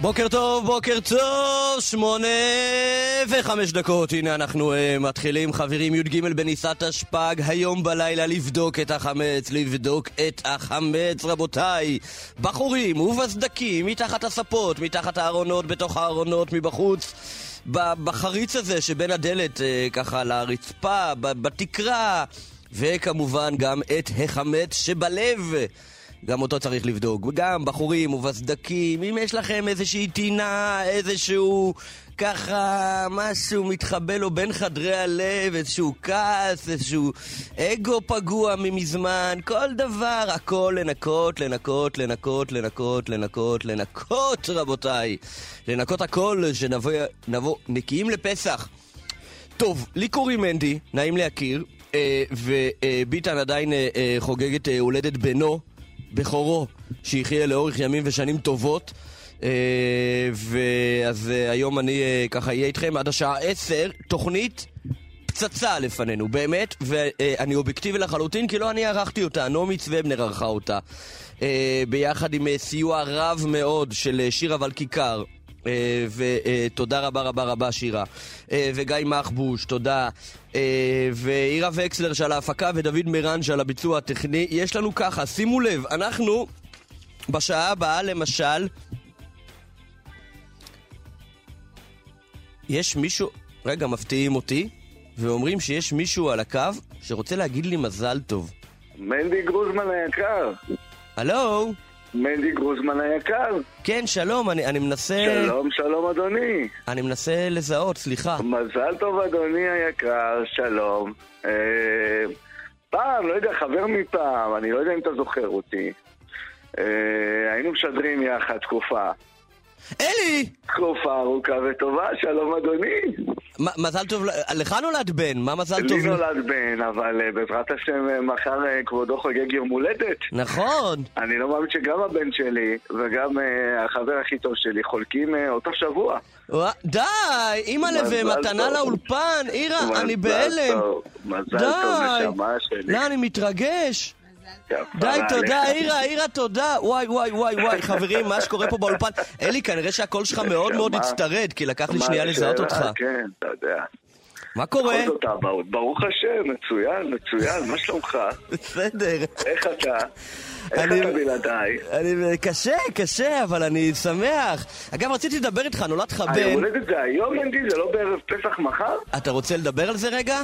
בוקר טוב, בוקר טוב, שמונה וחמש דקות, הנה אנחנו uh, מתחילים, חברים, י"ג בניסת תשפ"ג, היום בלילה לבדוק את החמץ, לבדוק את החמץ, רבותיי. בחורים ובסדקים, מתחת הספות, מתחת הארונות, בתוך הארונות, מבחוץ. בחריץ הזה שבין הדלת uh, ככה לרצפה, בתקרה, וכמובן גם את החמץ שבלב. גם אותו צריך לבדוק. וגם בחורים ובסדקים, אם יש לכם איזושהי טינה, איזשהו ככה משהו מתחבא לו בין חדרי הלב, איזשהו כעס, איזשהו אגו פגוע ממזמן, כל דבר, הכל לנקות, לנקות, לנקות, לנקות, לנקות, לנקות, רבותיי. לנקות הכל, שנבוא נבוא נקיים לפסח. טוב, לי קוראים מנדי, נעים להכיר, אה, וביטן עדיין אה, אה, חוגג את אה, הולדת בנו. בכורו, שיחיה לאורך ימים ושנים טובות. אה, ואז אה, היום אני אה, ככה אהיה איתכם עד השעה 10, תוכנית פצצה לפנינו, באמת, ואני אובייקטיבי לחלוטין כי לא אני ערכתי אותה, נעמי צוובנר ערכה אותה. ביחד עם סיוע רב מאוד של שירה ולכיכר, ותודה רבה רבה רבה שירה. וגיא מחבוש, תודה. ואירה וקסלר שעל ההפקה ודוד מירן שעל הביצוע הטכני. יש לנו ככה, שימו לב, אנחנו בשעה הבאה למשל... יש מישהו... רגע, מפתיעים אותי, ואומרים שיש מישהו על הקו שרוצה להגיד לי מזל טוב. מנדי גרוזמן היקר. הלו? מנדי גרוזמן היקר. כן, שלום, אני, אני מנסה... שלום, שלום אדוני. אני מנסה לזהות, סליחה. מזל טוב אדוני היקר, שלום. אה, פעם, לא יודע, חבר מפעם, אני לא יודע אם אתה זוכר אותי. אה, היינו משדרים יחד תקופה. אלי! תקופה ארוכה וטובה, שלום אדוני. מזל טוב, לך נולד בן, מה מזל טוב? לי נולד בן, אבל uh, בעזרת השם uh, מחר uh, כבודו חוגג יום הולדת. נכון. אני לא מאמין שגם הבן שלי וגם החבר הכי טוב שלי חולקים אותו שבוע. די, אימא'לה ומתנה לאולפן, אירה, אני בהלם. מזל טוב, נשמה שלי. לא, אני מתרגש. די, תודה, אירה, אירה, תודה. וואי, וואי, וואי, וואי, חברים, מה שקורה פה באולפן. אלי, כנראה שהקול שלך מאוד מאוד הצטרד, כי לקח לי שנייה לזהות אותך. כן, אתה יודע. מה קורה? ברוך השם, מצוין, מצוין, מה שלומך? בסדר. איך אתה? איך אתה בלעדיי? אני... קשה, קשה, אבל אני שמח. אגב, רציתי לדבר איתך, נולד לך בן... היום הולדת זה היום, אנדי? זה לא בערב פסח מחר? אתה רוצה לדבר על זה רגע?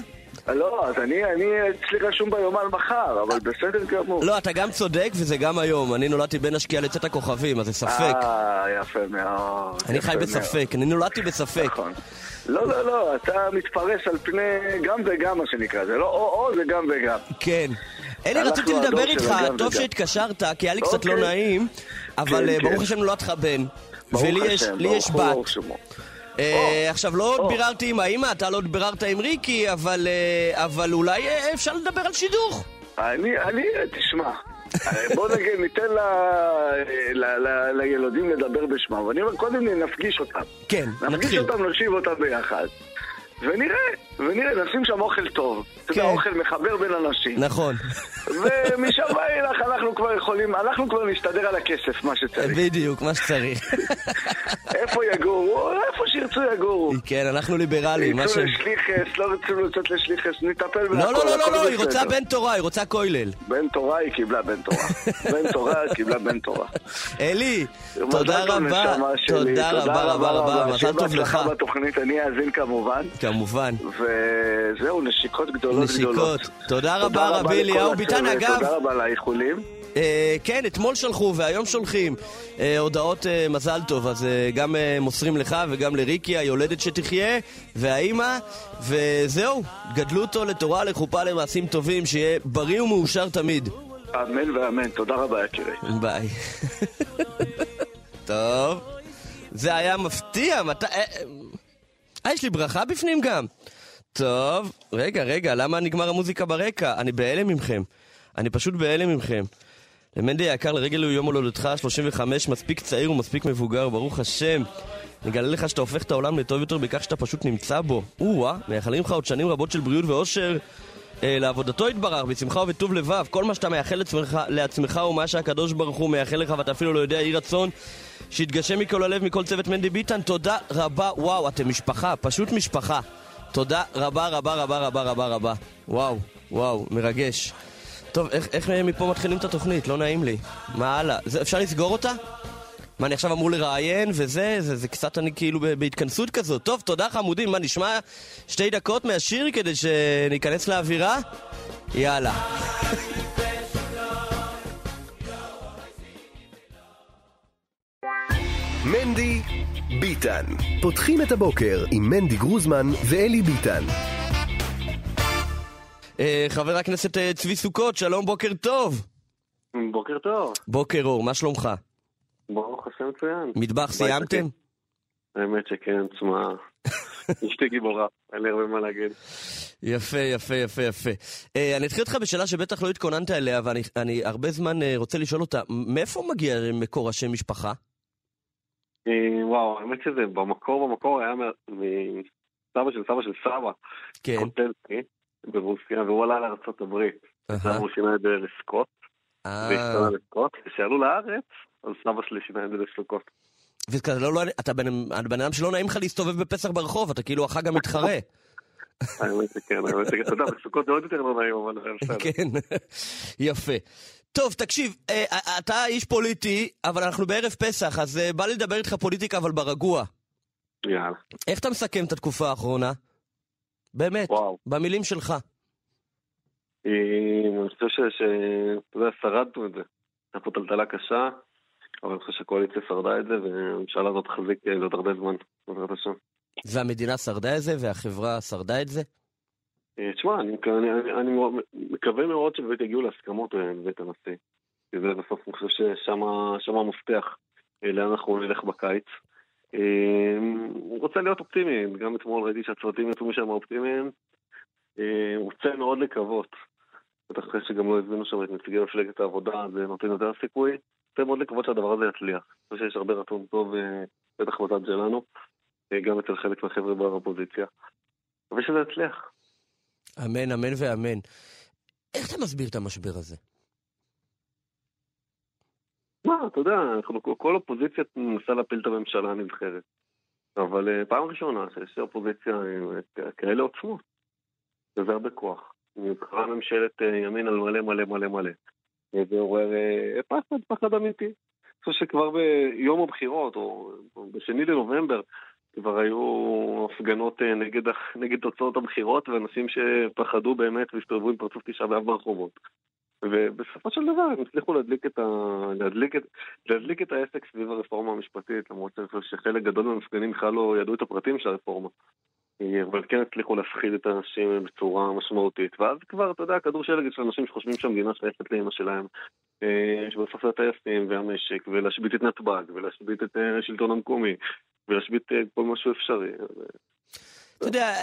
לא, אז אני, אני, אצלי רשום ביומן מחר, אבל בסדר גמור. לא, אתה גם צודק וזה גם היום. אני נולדתי בין השקיעה לצאת הכוכבים, אז זה ספק. אה, יפה מאוד. אני חי בספק, אני נולדתי בספק. נכון. לא, לא, לא, אתה מתפרס על פני גם וגם, מה שנקרא. זה לא או-או, זה גם וגם. כן. אלי, רציתי לדבר איתך, טוב שהתקשרת, כי היה לי קצת לא אוקיי. נעים, אבל כן, אה, ברוך כן. השם נולד לך בן. ברוך ולי יש ברוך בת. ברוך. אה, עכשיו, לא ביררתי עם האמא, אתה לא ביררת עם ריקי, אבל אה, אולי אפשר לדבר על שידוך. אני, אני, תשמע, בוא נגיד, ניתן ל- ל- ל- לילודים לדבר בשמם, ואני אומר, קודם נפגיש אותם. כן, נפגיש נתחיל. אותם, נושיב אותם ביחד. ונראה, ונראה, נשים שם אוכל טוב. אתה יודע, כן. אוכל מחבר בין אנשים. נכון. ומשם ואילך אנחנו כבר יכולים, אנחנו כבר נסתדר על הכסף, מה שצריך. בדיוק, מה שצריך. איפה יגורו? איפה שירצו יגורו. כן, אנחנו ליברלים. מה ש... יצאו לשליחס, לא רצו לצאת לשליחס, נטפל לא, לא, לא, לא, הכל לא, היא. רוצה בן תורה, היא רוצה כולל. בן תורה היא קיבלה בן תורה. בן תורה קיבלה בן תורה. אלי, תודה רבה. תודה רבה רבה רבה, מזל טוב לך. אני אאזין כמובן. כמובן. וזהו, נשיקות גדולות גדולות. נשיקות. תודה רבה רבי אליהו ביטן, אגב. תודה רבה על האיחולים. אה, כן, אתמול שלחו והיום שולחים אה, הודעות אה, מזל טוב, אז אה, גם אה, מוסרים לך וגם לריקי, היולדת שתחיה, והאימא, וזהו, גדלו אותו לתורה, לחופה, למעשים טובים, שיהיה בריא ומאושר תמיד. אמן ואמן, תודה רבה יקירי. ביי. טוב, זה היה מפתיע, מתי... אה, יש לי ברכה בפנים גם. טוב, רגע, רגע, למה נגמר המוזיקה ברקע? אני בהלם ממכם. אני פשוט בהלם ממכם. למנדי היקר, לרגל יום הולדתך, 35, מספיק צעיר ומספיק מבוגר, ברוך השם. נגלה לך שאתה הופך את העולם לטוב יותר בכך שאתה פשוט נמצא בו. או-אה, מייחלים לך עוד שנים רבות של בריאות ואושר. אה, לעבודתו יתברך, בשמחה ובטוב לבב, כל מה שאתה מייחל לעצמך, לעצמך ומה שהקדוש ברוך הוא מייחל לך ואתה אפילו לא יודע, יהי רצון שיתגשם מכל הלב מכל צוות מנדי ביטן, תודה רבה, וואו, אתם משפחה, פשוט משפחה. תודה רבה רבה רבה רבה רבה רבה. וואו, וואו, מרגש. טוב, איך, איך מפה מתחילים את התוכנית? לא נעים לי. מה הלאה? זה, אפשר לסגור אותה? מה, אני עכשיו אמור לראיין וזה? זה, זה קצת אני כאילו בהתכנסות כזאת. טוב, תודה חמודים. מה, נשמע שתי דקות מהשיר כדי שניכנס לאווירה? יאללה. מנדי ביטן. פותחים את הבוקר עם מנדי גרוזמן ואלי ביטן. אה, חבר הכנסת אה, צבי סוכות, שלום, בוקר טוב. בוקר טוב. בוקר אור, מה שלומך? ברוך השם מצוין. מטבח סיימתם? האמת שכן, תשמע, אשתי גיבורה, אין לי הרבה מה להגיד. יפה, יפה, יפה, יפה. Uh, אני אתחיל אותך בשאלה שבטח לא התכוננת אליה, ואני הרבה זמן uh, רוצה לשאול אותה, מאיפה מגיע מקור השם משפחה? Uh, וואו, האמת שזה במקור, במקור היה מסבא של סבא של סבא. כן. קוטלסקי, ברוסיה, והוא עלה הברית. אז הוא שינה את זה לסקוט. והשתנה לסקוט. כשעלו לארץ, אז סבא שלי שינה את זה לסוכות. וכזה, לא, לא, אתה בן אדם שלא נעים לך להסתובב בפסח ברחוב, אתה כאילו החג המתחרה. האמת שכן, האמת שכן, אתה יודע, בסוכות זה עוד יותר לא נעים, אבל בסדר. כן, יפה. טוב, תקשיב, אתה איש פוליטי, אבל אנחנו בערב פסח, אז בא לי לדבר איתך פוליטיקה, אבל ברגוע. יאללה. איך אתה מסכם את התקופה האחרונה? באמת, במילים שלך. אני חושב שאתה יודע, שרדנו את זה. הייתה פה טלטלה קשה, אבל אני חושב שהקואליציה שרדה את זה, והממשלה הזאת תחזיק עוד הרבה זמן, בעזרת השם. והמדינה שרדה את זה, והחברה שרדה את זה? תשמע, אני, אני, אני, אני מקווה מאוד שבאמת יגיעו להסכמות בבית הנשיא. כי זה בסוף, אני חושב ששם המפתח לאן אנחנו נלך בקיץ. הוא רוצה להיות אופטימי, גם אתמול ראיתי שהצוותים יצאו משם אופטימיים. רוצה מאוד לקוות. בטח אחרי שגם לא הזמינו שם את נציגי מפלגת העבודה, זה נותן יותר סיכוי. רוצה מאוד לקוות שהדבר הזה יצליח. אני חושב שיש הרבה רצון טוב, בטח בצד שלנו, גם אצל חלק מהחבר'ה באופוזיציה. מקווה שזה יצליח. אמן, אמן ואמן. איך אתה מסביר את המשבר הזה? מה, אתה יודע, אנחנו, כל אופוזיציה מנסה להפיל את הממשלה הנבחרת. אבל פעם ראשונה שיש אופוזיציה עם כאלה עוצמות. וזה הרבה כוח. נבחרה ממשלת ימין על מלא מלא מלא מלא. זה עורר פחד, פחד אמיתי. אני חושב שכבר ביום הבחירות, או בשני לנובמבר, כבר היו הפגנות נגד, נגד תוצאות הבחירות, ואנשים שפחדו באמת והסתובבו עם פרצוף תשעה באב ברחובות. ובסופו של דבר הם הצליחו להדליק את, ה... להדליק, את... להדליק את העסק סביב הרפורמה המשפטית, למרות שחלק גדול מהמפגנים בכלל לא ידעו את הפרטים של הרפורמה. אבל כן הצליחו להפחיד את האנשים בצורה משמעותית. ואז כבר, אתה יודע, כדור שלג של אנשים שחושבים שהמדינה שייכת לאמא שלהם, שבסוף זה הטייסים והמשק, ולהשבית את נתב"ג, ולהשבית את השלטון המקומי, ולהשבית כל משהו אפשרי. אתה יודע,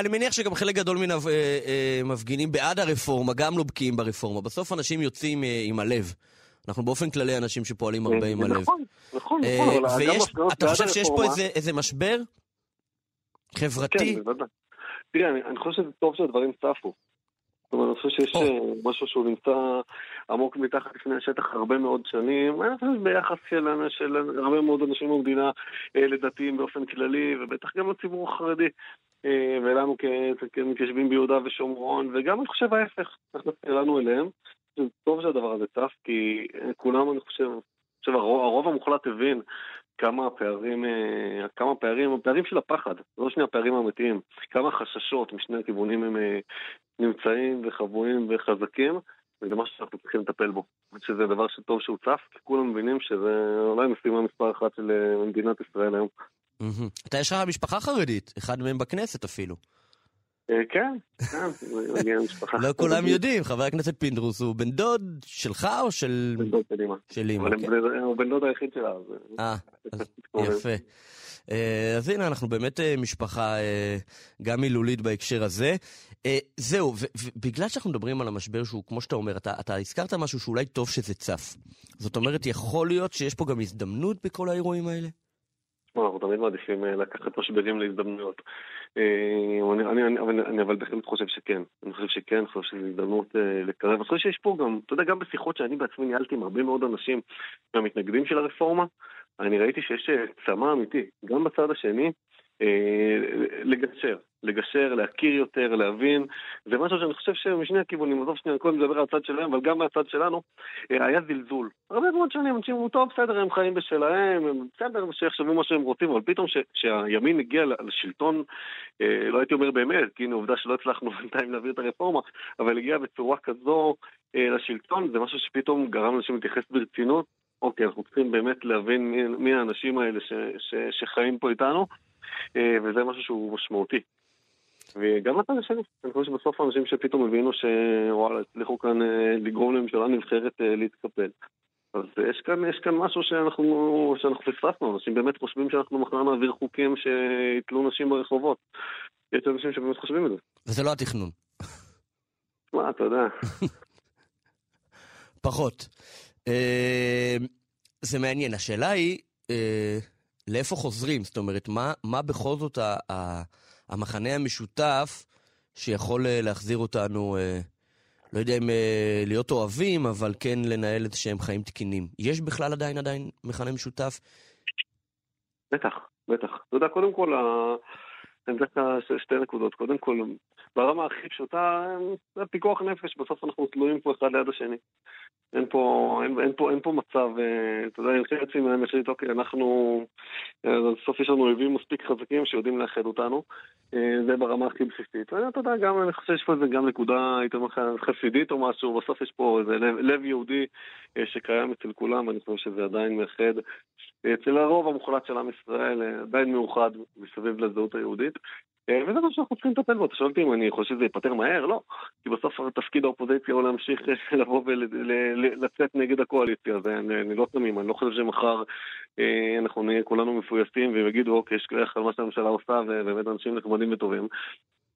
אני מניח שגם חלק גדול מן המפגינים בעד הרפורמה, גם לא בקיאים ברפורמה. בסוף אנשים יוצאים עם הלב. אנחנו באופן כללי אנשים שפועלים הרבה עם הלב. נכון, נכון, נכון. אתה חושב שיש פה איזה משבר? חברתי? כן, בוודאי. תראה, אני, אני חושב שזה טוב שהדברים צפו. זאת אומרת, אני חושב שיש oh. משהו שהוא נמצא עמוק מתחת לפני השטח הרבה מאוד שנים, אני חושב ביחס של, של הרבה מאוד אנשים במדינה לדתיים באופן כללי, ובטח גם לציבור החרדי, ולנו כמתיישבים ביהודה ושומרון, וגם אני חושב ההפך, אנחנו נתקלנו אליהם. טוב שהדבר הזה צף, כי כולם, אני חושב, אני חושב הרוב, הרוב המוחלט הבין כמה הפערים, כמה פערים, הפערים של הפחד, לא שני הפערים האמיתיים, כמה חששות משני הכיוונים הם נמצאים וחבויים וחזקים, וזה משהו שאנחנו צריכים לטפל בו. שזה דבר שטוב שהוא צף, כי כולם מבינים שזה אולי משימה מספר אחת של מדינת ישראל היום. אתה יש לך משפחה חרדית, אחד מהם בכנסת אפילו. כן, כן, מגיע משפחה. לא כולם יודעים, חבר הכנסת פינדרוס הוא בן דוד שלך או של... בן דוד של אמא. של אמא, כן. הוא בן דוד היחיד שלה. אה, יפה. אז הנה, אנחנו באמת משפחה גם מילולית בהקשר הזה. אה, זהו, ובגלל שאנחנו מדברים על המשבר שהוא, כמו שאתה אומר, אתה, אתה הזכרת משהו שאולי טוב שזה צף. זאת אומרת, יכול להיות שיש פה גם הזדמנות בכל האירועים האלה? אנחנו תמיד מעדיפים אה, לקחת משברים להזדמנויות. אה, אני, אבל בהחלט חושב שכן. אני חושב שכן, אני חושב שזו הזדמנות לקרב. אני חושב שיש פה גם, אתה יודע, גם בשיחות שאני בעצמי ניהלתי עם הרבה מאוד אנשים מהמתנגדים של הרפורמה, אני ראיתי שיש צמא אמיתי, גם בצד השני, אה, לגשר, לגשר, להכיר יותר, להבין. זה משהו שאני חושב שמשני הכיוונים, עזוב שנייה, קודם נדבר על הצד שלהם, אבל גם מהצד שלנו, אה, היה זלזול. הרבה מאוד שנים אנשים אמרו, טוב, בסדר, הם חיים בשלהם, הם בסדר, שיחשבו מה שהם רוצים, אבל פתאום כשהימין הגיע לשלטון, אה, לא הייתי אומר באמת, כי הנה עובדה שלא הצלחנו בינתיים להעביר את הרפורמה, אבל הגיע בצורה כזו לשלטון, זה משהו שפתאום גרם לאנשים להתייחס ברצינות. אוקיי, אנחנו צריכים באמת להבין מי, מי האנשים האלה ש, ש, שחיים פה איתנו. אה, וזה משהו שהוא משמעותי. וגם הצד השני, אני חושב שבסוף האנשים שפתאום הבינו שוואלה, הצליחו כאן אה, לגרום לממשלה נבחרת אה, להתקפל. אז יש כאן, יש כאן משהו שאנחנו, שאנחנו פספסנו, אנשים באמת חושבים שאנחנו מחר נעביר חוקים שיתלו נשים ברחובות. יש אנשים שבאמת חושבים את זה. וזה לא התכנון. מה, אתה יודע. פחות. זה מעניין, השאלה היא... לאיפה חוזרים? זאת אומרת, מה, מה בכל זאת ה, המחנה המשותף שיכול אה, להחזיר אותנו, אה, לא יודע אם אה, להיות אוהבים, אבל כן לנהל איזה שהם חיים תקינים. יש בכלל עדיין עדיין מכנה משותף? בטח, בטח. אתה יודע, קודם כל, אני אתן לך שתי נקודות. קודם כל, ברמה הכי פשוטה, זה פיקוח נפש, בסוף אנחנו תלויים פה אחד ליד השני. אין פה, אין, אין פה, אין פה מצב, אה, אתה יודע, חצי מהם החליט, אוקיי, אנחנו, בסוף יש לנו אויבים מספיק חזקים שיודעים לאחד אותנו, אה, זה ברמה הכי בסיסית. ואתה יודע, גם, אני חושב שיש פה איזה גם נקודה, הייתי אומר לך, חסידית או משהו, בסוף יש פה איזה לב, לב יהודי אה, שקיים אצל כולם, ואני חושב שזה עדיין מאחד. אצל הרוב המוחלט של עם ישראל עדיין מאוחד מסביב לזהות היהודית. אה, וזה מה שאנחנו צריכים לטפל בו. אתה שואל אותי אם אני חושב שזה ייפתר מהר? לא. כי בסוף תפקיד האופוזיציה הוא להמשיך אה, לבוא ולצאת נגד הקואליציה. זה אני לא תמים, אני לא חושב שמחר אה, אנחנו נהיה כולנו מפויסים והם יגידו, אוקיי, יש כרך על מה שהממשלה עושה ובאמת אנשים נחמדים וטובים.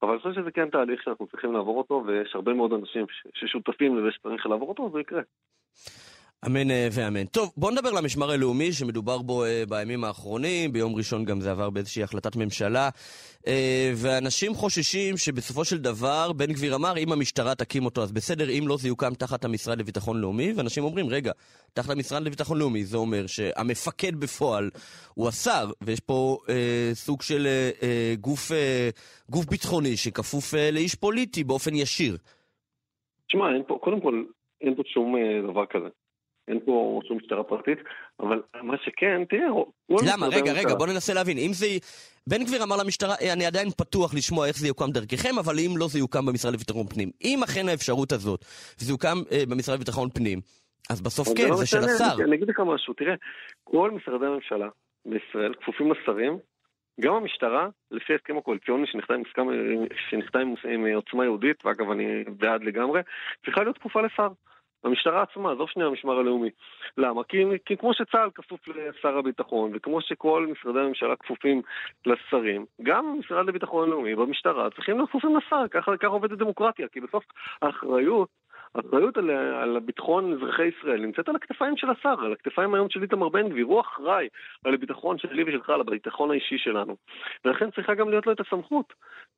אבל אני חושב שזה כן תהליך שאנחנו צריכים לעבור אותו, ויש הרבה מאוד אנשים ששותפים לזה שצריך לעבור אותו, וזה יקרה. אמן אה, ואמן. טוב, בואו נדבר למשמר הלאומי שמדובר בו uh, בימים האחרונים, ביום ראשון גם זה עבר באיזושהי החלטת ממשלה, uh, ואנשים חוששים שבסופו של דבר, בן גביר אמר, אם המשטרה תקים אותו אז בסדר, אם לא זה יוקם תחת המשרד לביטחון לאומי, ואנשים אומרים, רגע, תחת המשרד לביטחון לאומי, זה אומר שהמפקד בפועל הוא השר, ויש פה uh, סוג של uh, גוף, uh, גוף ביטחוני שכפוף uh, לאיש פוליטי באופן ישיר. תשמע, קודם כל, אין פה שום דבר כזה. אין פה שום משטרה פרטית, אבל מה שכן, תראה... למה? רגע, רגע, בוא ננסה להבין. אם זה... בן גביר אמר למשטרה, אה, אני עדיין פתוח לשמוע איך זה יוקם דרככם, אבל אם לא זה יוקם במשרד לביטחון פנים. אם אכן האפשרות הזאת, וזה יוקם אה, במשרד לביטחון פנים, אז בסוף כן, זה, לא זה של השר. אני אגיד לך משהו, תראה, כל משרדי הממשלה בישראל כפופים לשרים, גם המשטרה, לפי ההסכם הקואליציוני שנחתם עם עוצמה יהודית, ואגב אני בעד לגמרי, צריכה להיות כפופה לשר. המשטרה עצמה, עזוב שנייה המשמר הלאומי. למה? כי, כי כמו שצה"ל כפוף לשר הביטחון, וכמו שכל משרדי הממשלה כפופים לשרים, גם המשרד לביטחון לאומי במשטרה צריכים להיות כפופים לשר, ככה עובדת דמוקרטיה, כי בסוף האחריות האחריות על, על ביטחון אזרחי ישראל נמצאת על הכתפיים של השר, על הכתפיים היום של איתמר בן גביר, הוא אחראי על הביטחון שלי ושלך, על הביטחון האישי שלנו. ולכן צריכה גם להיות לו את הסמכות.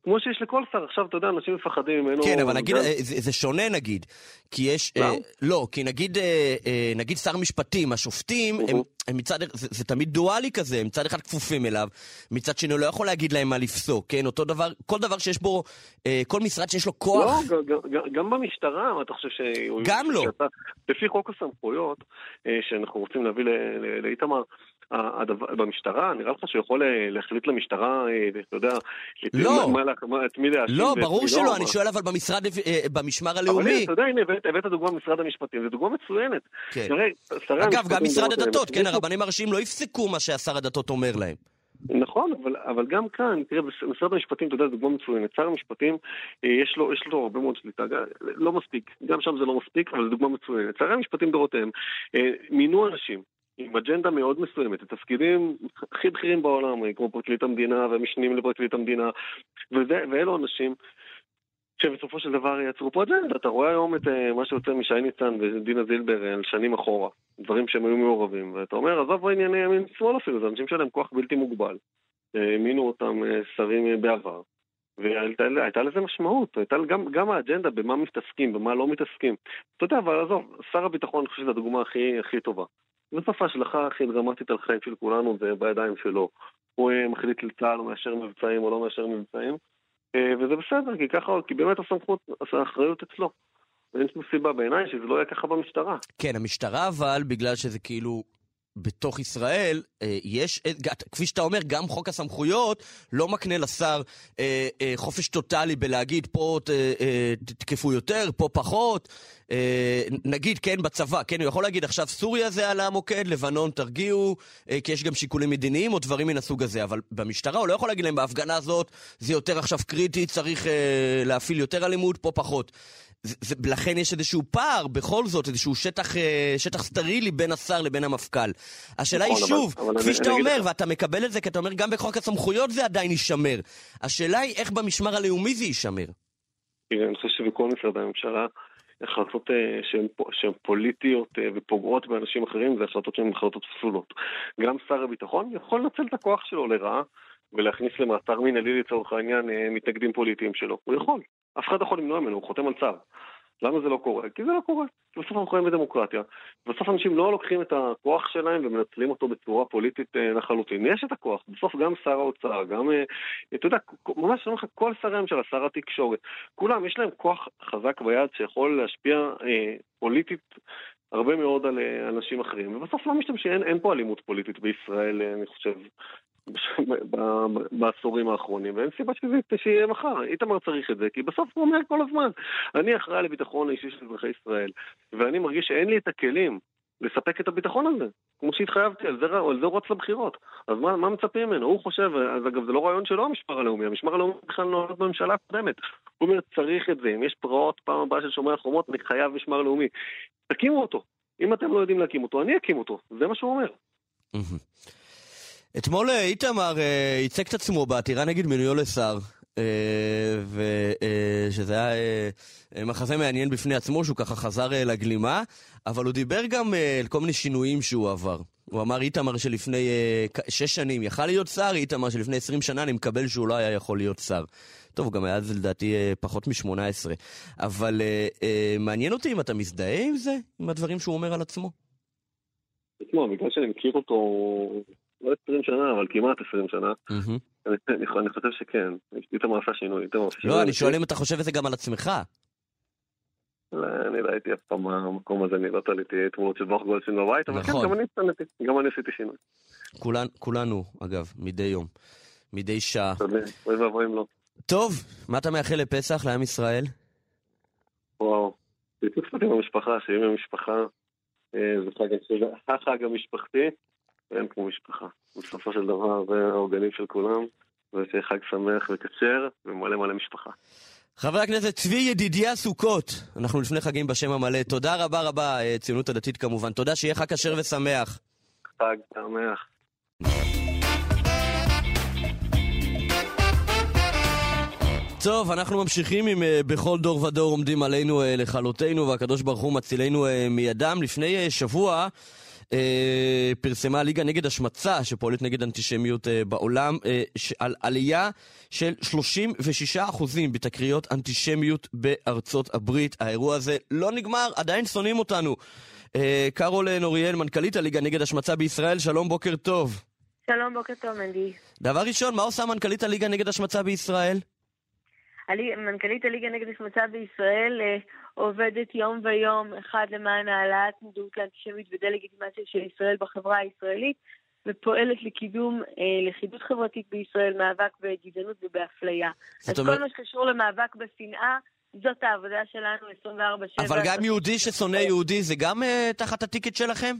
כמו שיש לכל שר, עכשיו אתה יודע, אנשים מפחדים ממנו. כן, אבל נגיד, אה, זה, זה שונה נגיד, כי יש, אה, לא, כי נגיד, אה, אה, נגיד שר משפטים, השופטים, הם, הם מצד, זה, זה תמיד דואלי כזה, הם מצד אחד כפופים אליו, מצד שני הוא לא יכול להגיד להם מה לפסוק, כן? אותו דבר, כל דבר שיש בו, אה, כל משרד שיש לו כוח... לא, גם, גם, גם במשטרה, אתה חושב ש... גם לא. שאתה, לפי חוק הסמכויות, אה, שאנחנו רוצים להביא לאיתמר, במשטרה, נראה לך שהוא יכול אה, להחליט למשטרה, אה, אתה יודע, לא, את מי להאשים. לא, ברור שלא, אני שואל אבל במשרד, אה, במשמר הלאומי. אבל אתה יודע, הנה, הבאת דוגמה במשרד המשפטים, זו דוגמה מצוינת. כן. אגב, גם משרד הדתות, כן, הרבנים הראשיים לא יפסקו מה שהשר הדתות אומר להם. נכון, אבל, אבל גם כאן, תראה, במשרד המשפטים, אתה יודע, זו דוגמה מצוינת. שר המשפטים, יש לו, יש לו הרבה מאוד שליטה, לא מספיק, גם שם זה לא מספיק, אבל זו דוגמה מצוינת. שרי המשפטים לדורותיהם מינו אנשים עם אג'נדה מאוד מסוימת, לתפקידים הכי בכירים בעולם, כמו פרקליט המדינה ומשנים לפרקליט המדינה, וזה, ואלו אנשים שבסופו של דבר יצרו פה אג'נדה. אתה רואה היום את אה, מה שיוצא משי ניצן ודינה זילבר על שנים אחורה, דברים שהם היו מעורבים, ואתה אומר, עזוב ענייני ימין שמאל אפילו, זה אנשים שלהם כוח בלתי מוגבל. האמינו אותם שרים בעבר. והייתה לזה משמעות, הייתה גם, גם האג'נדה במה מתעסקים, במה לא מתעסקים. אתה יודע, אבל עזוב, שר הביטחון, אני חושב שזו הדוגמה הכי, הכי טובה. בסוף ההשלכה הכי דרמטית על חיים של כולנו זה בידיים שלו. הוא אה, מחליט לצה"ל, הוא מאשר מבצעים או לא מאשר מבצעים, אה, וזה בסדר, כי ככה, כי באמת הסמכות, האחריות אצלו. ואין שום סיבה בעיניי שזה לא יהיה ככה במשטרה. כן, המשטרה אבל, בגלל שזה כאילו בתוך ישראל, אה, יש, אה, כפי שאתה אומר, גם חוק הסמכויות לא מקנה לשר אה, חופש טוטאלי בלהגיד פה תתקפו יותר, פה פחות. נגיד, כן, בצבא, כן, הוא יכול להגיד עכשיו סוריה זה על המוקד, לבנון תרגיעו, כי יש גם שיקולים מדיניים או דברים מן הסוג הזה, אבל במשטרה הוא לא יכול להגיד להם בהפגנה הזאת זה יותר עכשיו קריטי, צריך להפעיל יותר אלימות, פה פחות. זה, זה, לכן יש איזשהו פער, בכל זאת, איזשהו שטח, אה, שטח סטרילי בין השר לבין המפכ"ל. השאלה היא נכון, שוב, אבל, כפי אבל שאתה אומר, לך. ואתה מקבל את זה, כי אתה אומר, גם בחוק הסמכויות זה עדיין יישמר. השאלה היא איך במשמר הלאומי זה יישמר. אני חושב שבכל משרדי הממשלה, החלטות אה, שהן פוליטיות אה, ופוגעות באנשים אחרים, זה החלטות שהן החלטות פסולות. גם שר הביטחון יכול לנצל את הכוח שלו לרעה. ולהכניס למעצר מנהלי לצורך העניין מתנגדים פוליטיים שלו. הוא יכול. אף אחד לא יכול למנוע ממנו, הוא חותם על צו. למה זה לא קורה? כי זה לא קורה. בסוף אנחנו חיים בדמוקרטיה. בסוף אנשים לא לוקחים את הכוח שלהם ומנצלים אותו בצורה פוליטית אה, לחלוטין. יש את הכוח. בסוף גם שר האוצר, גם, אה, אתה יודע, ממש אני אומר לך, כל שרי הממשלה, שר התקשורת, כולם, יש להם כוח חזק ביד שיכול להשפיע אה, פוליטית הרבה מאוד על אה, אנשים אחרים. ובסוף לא משתמשים, אין, אין פה אלימות פוליטית בישראל, אני חושב, בעשורים האחרונים, ואין סיבה שזה שיהיה מחר. איתמר צריך את זה, כי בסוף הוא אומר כל הזמן, אני אחראי לביטחון האישי של אזרחי ישראל, ואני מרגיש שאין לי את הכלים לספק את הביטחון הזה, כמו שהתחייבתי, על זה, על זה הוא רץ לבחירות. אז מה, מה מצפים ממנו? הוא חושב, אז אגב, זה לא רעיון שלו המשמר הלאומי, המשמר הלאומי בכלל נולד בממשלה הקודמת. הוא אומר, צריך את זה, אם יש פרעות פעם הבאה של שומרי החומות, אני חייב משמר לאומי. תקימו אותו. אם אתם לא יודעים להקים אותו, אני אקים אותו. זה מה שהוא אומר. אתמול אה, איתמר אה, ייצג את עצמו בעתירה נגד מינויו לשר. אה, ושזה היה מחזה מעניין בפני עצמו, שהוא ככה חזר לגלימה, אבל הוא דיבר גם על כל מיני שינויים שהוא עבר. הוא אמר איתמר שלפני שש שנים יכל להיות שר, איתמר שלפני עשרים שנה אני מקבל שהוא לא היה יכול להיות שר. טוב, הוא גם היה אז לדעתי פחות משמונה עשרה. אבל מעניין אותי אם אתה מזדהה עם זה, עם הדברים שהוא אומר על עצמו. תשמע, בגלל שאני מכיר אותו לא 20 שנה, אבל כמעט 20 שנה. אני חושב שכן, איתמר עשה שינוי. לא, אני שואל אם אתה חושב את זה גם על עצמך. לא, אני לא הייתי אף פעם במקום הזה, אני לא תליתי תמונות של בוח גולדשטיין בבית, אבל כן, נכון. גם אני השתנתי, גם אני עשיתי שינוי. כולנו, אגב, מדי יום, מדי שעה. אוי ואבוי אם לא. טוב, מה אתה מאחל לפסח, לעם ישראל? וואו, שיתוף עם המשפחה, עם המשפחה, אה, זה חג המשפחתי. ואין כמו משפחה. בסופו של דבר זה העוגנים של כולם, ושיהיה חג שמח וכשר ומלא מלא משפחה. חבר הכנסת צבי ידידיה סוכות, אנחנו לפני חגים בשם המלא. תודה רבה רבה, אה, ציונות הדתית כמובן. תודה, שיהיה חג כשר ושמח. חג שמח. טוב, אנחנו ממשיכים עם uh, בכל דור ודור עומדים עלינו uh, לכלותנו והקדוש ברוך הוא מצילנו מידם. לפני שבוע אה, פרסמה הליגה נגד השמצה, שפועלת נגד אנטישמיות אה, בעולם, אה, על עלייה של 36% בתקריות אנטישמיות בארצות הברית. האירוע הזה לא נגמר, עדיין שונאים אותנו. אה, קרול נוריאל, מנכ"לית הליגה נגד השמצה בישראל, שלום, בוקר טוב. שלום, בוקר טוב, מנדי. דבר ראשון, מה עושה מנכ"לית הליגה נגד השמצה בישראל? מנכ"לית הליגה נגד השמצה בישראל אה, עובדת יום ויום, אחד למען העלאת מודעות לאנטישמית ודה-לגיטימציה של ישראל בחברה הישראלית, ופועלת לקידום אה, לכידות חברתית בישראל, מאבק בגזענות ובאפליה. אז אומר... כל מה שקשור למאבק בשנאה, זאת העבודה שלנו 24/7. אבל גם יהודי ששונא יהודי זה גם uh, תחת הטיקט שלכם?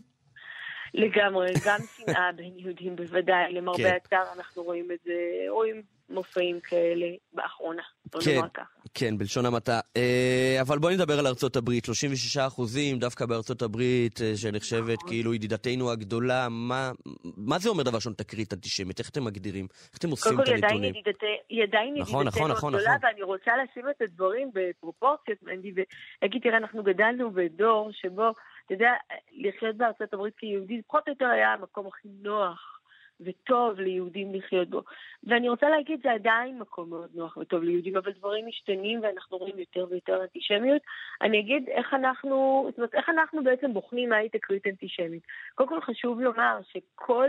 לגמרי, גם שנאה בין יהודים בוודאי, למרבה כן. הצער אנחנו רואים את זה, רואים מופעים כאלה באחרונה, בוא כן. נאמר ככה. כן, בלשון המעטה. אה, אבל בואי נדבר על ארצות הברית. 36 אחוזים דווקא בארצות הברית, אה, שנחשבת נכון. כאילו ידידתנו הגדולה. מה, מה זה אומר דבר ראשון תקרית אנטישמית? איך אתם מגדירים? איך אתם אוספים קודם את כל, הנתונים? ידידתי- היא עדיין נכון, ידידתנו נכון, נכון, הגדולה, נכון. ואני רוצה לשים את הדברים בפרופורציות, מנדי, ולהגיד, תראה, אנחנו גדלנו בדור שבו, אתה יודע, לחיות בארצות הברית כיהודי, פחות או יותר היה המקום הכי נוח. וטוב ליהודים לחיות בו. ואני רוצה להגיד, זה עדיין מקום מאוד נוח וטוב ליהודים, אבל דברים משתנים ואנחנו רואים יותר ויותר אנטישמיות. אני אגיד איך אנחנו, זאת אומרת, איך אנחנו בעצם בוחנים מהי תקרית אנטישמית. קודם כל חשוב לומר שכל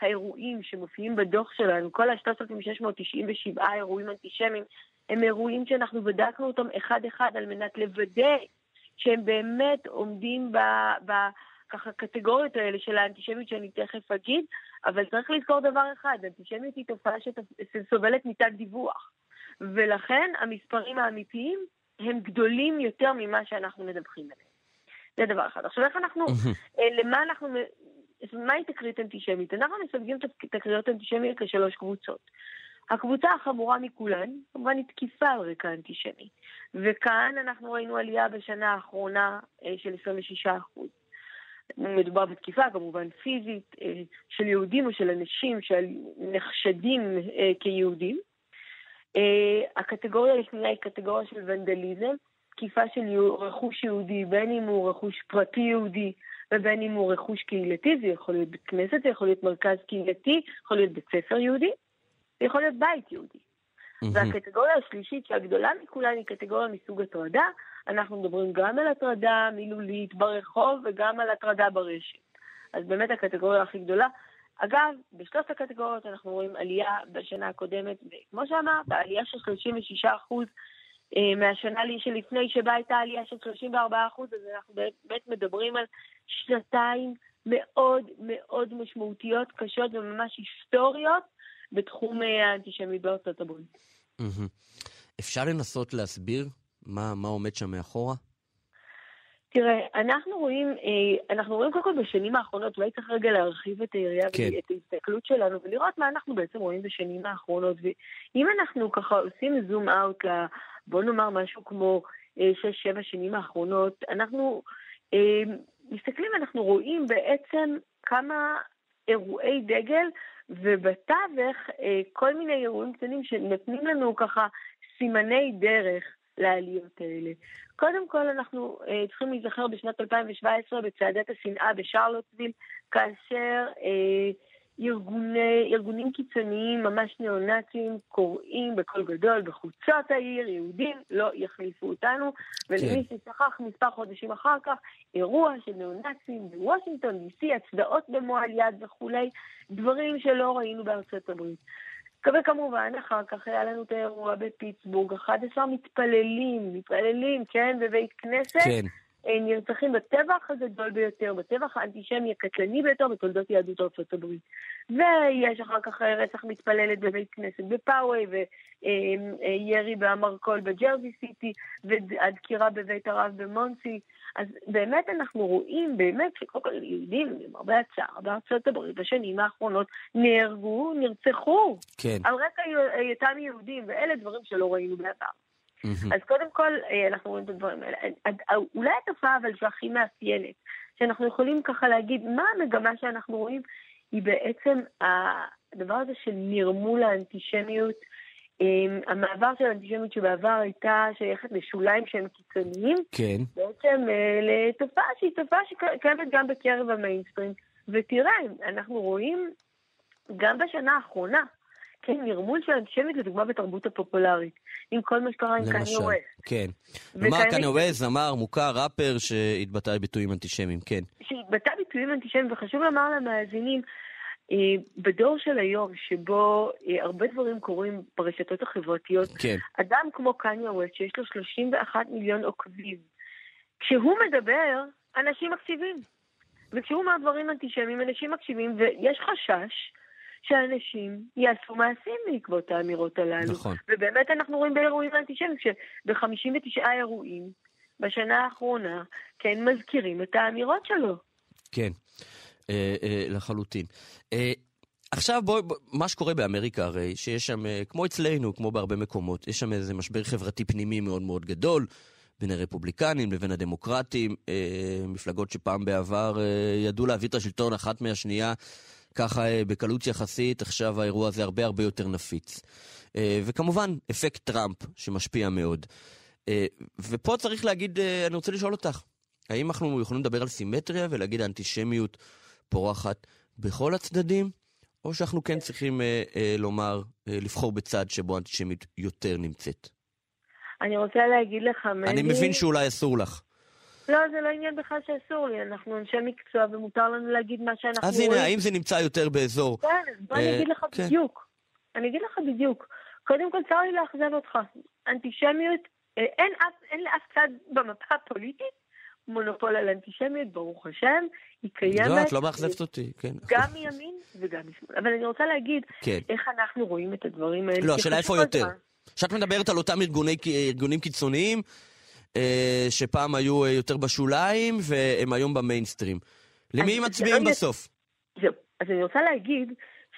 האירועים שמופיעים בדוח שלנו, כל ה-3697 אירועים אנטישמיים, הם אירועים שאנחנו בדקנו אותם אחד-אחד על מנת לוודא שהם באמת עומדים ב... ב ככה קטגוריות האלה של האנטישמיות שאני תכף אגיד, אבל צריך לזכור דבר אחד, אנטישמיות היא תופעה שסובלת מתת דיווח. ולכן המספרים האמיתיים הם גדולים יותר ממה שאנחנו מדווחים עליהם. זה דבר אחד. עכשיו, איך אנחנו, אה, למה אנחנו, מהי תקרית אנטישמית? אנחנו מסווגים תק- תקריות אנטישמיות לשלוש קבוצות. הקבוצה החמורה מכולן, כמובן היא תקיפה על רקע אנטישמי. וכאן אנחנו ראינו עלייה בשנה האחרונה אה, של 26%. מדובר בתקיפה כמובן פיזית אה, של יהודים או של אנשים שנחשדים אה, כיהודים. אה, הקטגוריה השנייה היא קטגוריה של ונדליזם, תקיפה של רכוש יהודי, בין אם הוא רכוש פרטי יהודי ובין אם הוא רכוש קהילתי, זה יכול להיות בית כנסת, זה יכול להיות מרכז קהילתי, יכול להיות בית ספר יהודי, זה יכול להיות בית יהודי. והקטגוריה השלישית, שהגדולה מכולן, היא קטגוריה מסוג הטרדה. אנחנו מדברים גם על הטרדה מילולית ברחוב וגם על הטרדה ברשת. אז באמת הקטגוריה הכי גדולה. אגב, בשלושת הקטגוריות אנחנו רואים עלייה בשנה הקודמת, וכמו שאמרת, עלייה של 36 אחוז אה, מהשנה שלפני, שבה הייתה עלייה של 34 אחוז, אז אנחנו באמת מדברים על שנתיים מאוד מאוד משמעותיות, קשות וממש היסטוריות בתחום אה, האנטישמי בארצות הברית. אפשר לנסות להסביר מה, מה עומד שם מאחורה? תראה, אנחנו רואים, אה, אנחנו רואים קודם כל בשנים האחרונות, אולי צריך רגע להרחיב את היריעה כן. ואת ההסתכלות שלנו ולראות מה אנחנו בעצם רואים בשנים האחרונות. ואם אנחנו ככה עושים זום אאוט. בוא נאמר משהו כמו אה, שש-שבע שנים האחרונות, אנחנו אה, מסתכלים, אנחנו רואים בעצם כמה אירועי דגל, ובתווך אה, כל מיני אירועים קטנים שנותנים לנו ככה סימני דרך לעליות האלה. קודם כל, אנחנו אה, צריכים להיזכר בשנת 2017 בצעדת השנאה בשרלוטסוויל, כאשר אה, ארגוני, ארגונים קיצוניים, ממש ניאו-נאצים, קוראים בקול גדול בחוצות העיר, יהודים לא יחליפו אותנו, ולמי ששכח מספר חודשים אחר כך, אירוע של ניאו-נאצים בוושינגטון, די.סי, הצדעות במועל יד וכולי, דברים שלא ראינו בארצות הברית. וכמובן, אחר כך היה לנו את האירוע בפיטסבורג, 11 מתפללים, מתפללים, כן, בבית כנסת. כן. אה, נרצחים בטבח הגדול ביותר, בטבח האנטישמי הקטלני ביותר בתולדות יהדות ארצות הברית. ויש אחר כך אה, רצח מתפללת בבית כנסת בפאווי, וירי באמרקול בג'רזי סיטי, והדקירה בבית הרב במונסי. אז באמת אנחנו רואים, באמת, שקודם כל יהודים, למרבה הצער, בארצות הברית בשנים האחרונות נהרגו, נרצחו, כן. על רקע היותם יהודים, ואלה דברים שלא ראינו בעבר. מהמם. אז קודם כל, אה, אנחנו רואים את הדברים האלה. עד- עד- אולי התופעה אבל שהכי מאפיינת, שאנחנו יכולים ככה להגיד, מה המגמה שאנחנו רואים, היא בעצם הדבר הזה של נרמול האנטישמיות, אה, המעבר של האנטישמיות שבעבר הייתה שייכת לשוליים שהם קיצוניים, כן. בעצם אה, לתופעה שהיא תופעה שקיימת גם בקרב המיינסטרים. ותראה, אנחנו רואים גם בשנה האחרונה, כן, נרמול של אנטישמיות לדוגמה בתרבות הפופולרית, עם כל מה שקרה עם קניה. ווסט. כן. כלומר, קניה ווסט, זמר, מוכר, ראפר שהתבטא בביטויים אנטישמיים, כן. שהתבטא ביטויים אנטישמיים, וחשוב לומר למאזינים, אה, בדור של היום, שבו אה, הרבה דברים קורים ברשתות החברתיות, כן. אדם כמו קניה ווסט, שיש לו 31 מיליון עוקבים, כשהוא מדבר, אנשים מקשיבים. וכשהוא אומר דברים אנטישמיים, אנשים מקשיבים, ויש חשש שאנשים יעשו מעשים בעקבות האמירות הללו. נכון. ובאמת אנחנו רואים באירועים האנטישמיים, שב-59 אירועים בשנה האחרונה, כן מזכירים את האמירות שלו. כן. אה, אה, לחלוטין. אה, עכשיו בואי, בוא, מה שקורה באמריקה הרי, שיש שם, אה, כמו אצלנו, כמו בהרבה מקומות, יש שם איזה משבר חברתי פנימי מאוד מאוד גדול. בין הרפובליקנים לבין הדמוקרטים, אה, מפלגות שפעם בעבר אה, ידעו להביא את השלטון אחת מהשנייה ככה אה, בקלות יחסית, עכשיו האירוע הזה הרבה הרבה יותר נפיץ. אה, וכמובן, אפקט טראמפ שמשפיע מאוד. אה, ופה צריך להגיד, אני רוצה לשאול אותך, האם אנחנו יכולים לדבר על סימטריה ולהגיד האנטישמיות פורחת בכל הצדדים, או שאנחנו כן צריכים לומר, לבחור בצד שבו האנטישמיות יותר נמצאת? אני רוצה להגיד לך, מני... אני מבין שאולי אסור לך. לא, זה לא עניין בכלל שאסור לי, אנחנו אנשי מקצוע ומותר לנו להגיד מה שאנחנו אז רואים. הנה, האם זה נמצא יותר באזור? כן, בוא אני אה, אגיד לך כן. בדיוק. אני אגיד לך בדיוק. קודם כל, צר לי לאכזב אותך. אנטישמיות, אה, אין אף- אין לאף צד במפה הפוליטית מונופול על אנטישמיות, ברוך השם. היא קיימת. לא, את לא מאכזבת אותי, כן. גם מימין וגם משמאל. אבל אני רוצה להגיד כן. איך אנחנו רואים את הדברים האלה. לא, השאלה איפה יותר. כשאת מדברת על אותם ארגוני, ארגונים קיצוניים, שפעם היו אה, יותר בשוליים, והם היום במיינסטרים. למי הם מצביעים בסוף? זהו. אז אני רוצה להגיד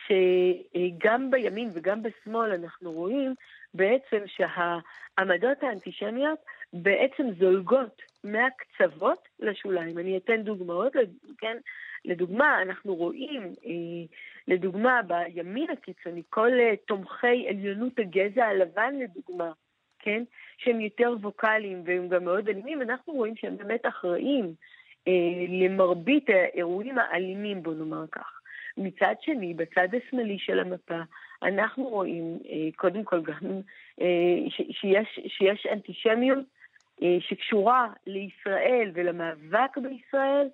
שגם בימין וגם בשמאל אנחנו רואים בעצם שהעמדות האנטישמיות בעצם זולגות מהקצוות לשוליים. אני אתן דוגמאות, כן? לדוגמה, אנחנו רואים, אה, לדוגמה, בימין הקיצוני, כל אה, תומכי עליונות הגזע הלבן, לדוגמה, כן? שהם יותר ווקאליים והם גם מאוד אלימים, אנחנו רואים שהם באמת אחראים אה, למרבית האירועים האלימים, בוא נאמר כך. מצד שני, בצד השמאלי של המפה, אנחנו רואים אה, קודם כל גם אה, ש- שיש, שיש אנטישמיות אה, שקשורה לישראל ולמאבק בישראל,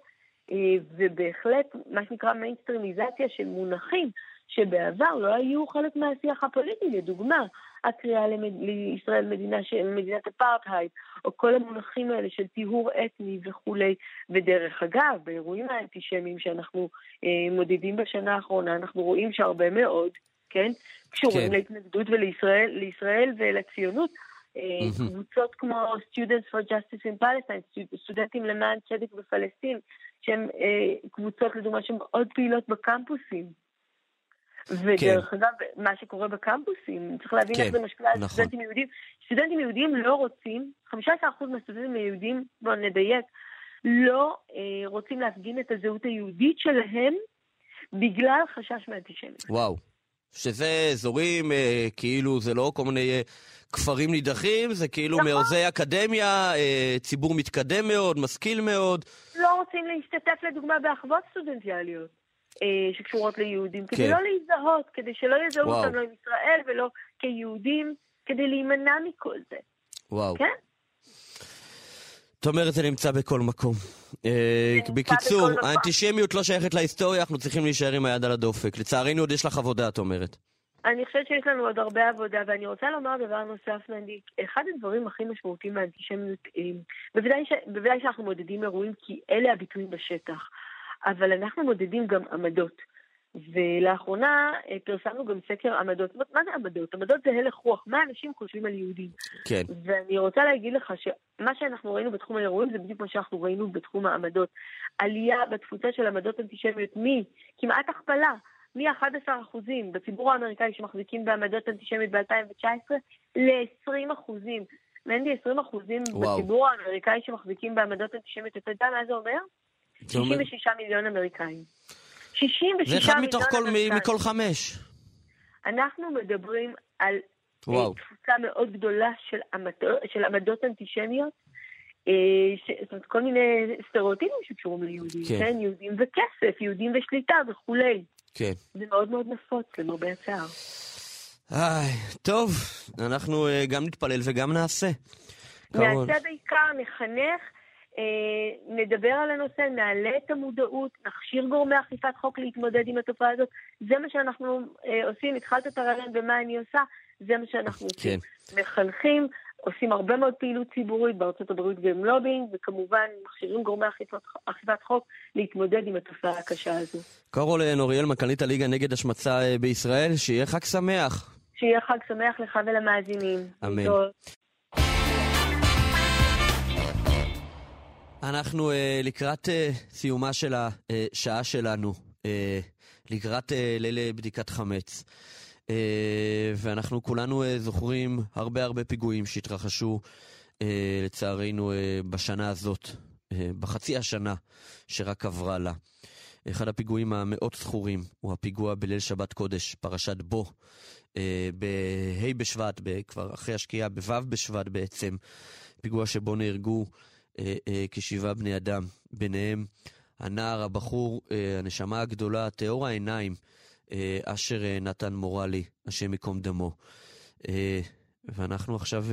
אה, ובהחלט מה שנקרא מיינסטרימיזציה של מונחים שבעבר לא היו חלק מהשיח הפוליטי, לדוגמה, הקריאה למד... לישראל מדינה ש... מדינת אפרטהייד, או כל המונחים האלה של טיהור אתני וכולי. ודרך אגב, באירועים האנטישמיים שאנחנו אה, מודדים בשנה האחרונה, אנחנו רואים שהרבה מאוד, כן, קשורים כן. להתנגדות ולישראל לישראל ולציונות. מהמם. קבוצות כמו Students for Justice in Palestine, סטוד- סטודנטים למען צדק בפלסטין, שהן אה, קבוצות לדוגמה שמאוד פעילות בקמפוסים. ודרך אגב, מה שקורה בקמפוסים, צריך להבין כן, איך זה משפיע על נכון. סטודנטים יהודים. סטודנטים יהודים לא רוצים, 15% מהסטודנטים היהודים, בואו נדייק, לא אה, רוצים להפגין את הזהות היהודית שלהם בגלל חשש מאנטישמיות. וואו. שזה אזורים, אה, כאילו, זה לא כל מיני אה, כפרים נידחים, זה כאילו נכון. מעוזי אקדמיה, אה, ציבור מתקדם מאוד, משכיל מאוד. לא רוצים להשתתף לדוגמה באחוות סטודנטיאליות שקשורות ליהודים, כדי כן. לא להזדהות, כדי שלא יזהו. אותם לא עם ישראל ולא כיהודים, כדי להימנע מכל זה, וואו. כן? זאת אומרת, זה נמצא בכל מקום. אה, בקיצור. האנטישמיות לא שייכת להיסטוריה, אנחנו צריכים להישאר עם היד על הדופק. לצערנו עוד יש לך עבודה, את אומרת. אני חושבת שיש לנו עוד הרבה עבודה, ואני רוצה לומר דבר נוסף, מנדי. אחד הדברים הכי משמעותיים באנטישמיות, אה, בוודאי, ש... בוודאי שאנחנו מודדים אירועים, כי אלה הביטויים בשטח, אבל אנחנו מודדים גם עמדות. ולאחרונה אה, פרסמנו גם סקר עמדות. מה- מה זה עמדות? עמדות זה הלך רוח, מה אנשים חושבים על יהודים. כן. ואני רוצה להגיד לך שמה שאנחנו ראינו בתחום האירועים זה בדיוק מה שאנחנו ראינו בתחום העמדות. עלייה בתפוצה של עמדות אנטישמיות מכמעט הכפלה, מ-11% בציבור האמריקאי שמחזיקים בעמדות אנטישמיות ב-2019 ל-20%. מנדי, 20% וואו. בציבור האמריקאי שמחזיקים בעמדות אנטישמיות, אתה יודע מה זה אומר? זה אומר- 66 מיליון אמריקאים. 66 זה מיליון אחד מתוך כל, אמריקאים. מ- מכל חמש. אנחנו מדברים על וואו. אה, תפוצה מאוד גדולה של, עמדות, של עמדות אנטישמיות, אה, ש, זאת אומרת, כל מיני סטריאוטיפים שקשורים ליהודים, כן. כן. יהודים וכסף, יהודים ושליטה וכולי. כן. זה מאוד מאוד נפוץ, למרבה הצער. איי, טוב, אנחנו אה, גם נתפלל וגם נעשה. נעשה בעיקר, נחנך, נדבר על הנושא, נעלה את המודעות, נכשיר גורמי אכיפת חוק להתמודד עם התופעה הזאת. זה מה שאנחנו אה, עושים, התחלת את הרעיון במה אני עושה, זה מה שאנחנו עושים. מחנכים, עושים הרבה מאוד פעילות ציבורית בארצות הברית והם לובינג, וכמובן מכשירים גורמי אכיפת, אכיפת חוק להתמודד עם התופעה הקשה הזו. קרול נוריאל, מנכ"לית הליגה נגד השמצה אה, בישראל, שיהיה חג שמח. שיהיה חג שמח לך ולמאזינים. אמן. אנחנו uh, לקראת uh, סיומה של השעה שלנו, uh, לקראת uh, ליל בדיקת חמץ. Uh, ואנחנו כולנו uh, זוכרים הרבה הרבה פיגועים שהתרחשו, uh, לצערנו, uh, בשנה הזאת, uh, בחצי השנה שרק עברה לה. אחד הפיגועים המאוד זכורים הוא הפיגוע בליל שבת קודש, פרשת בו, אה, בה' בשבט, כבר אחרי השקיעה, בו' בשבט בעצם, פיגוע שבו נהרגו כשבעה בני אדם, ביניהם הנער, הבחור, הנשמה הגדולה, טהור העיניים, אשר נתן מורלי, השם ייקום דמו. ואנחנו עכשיו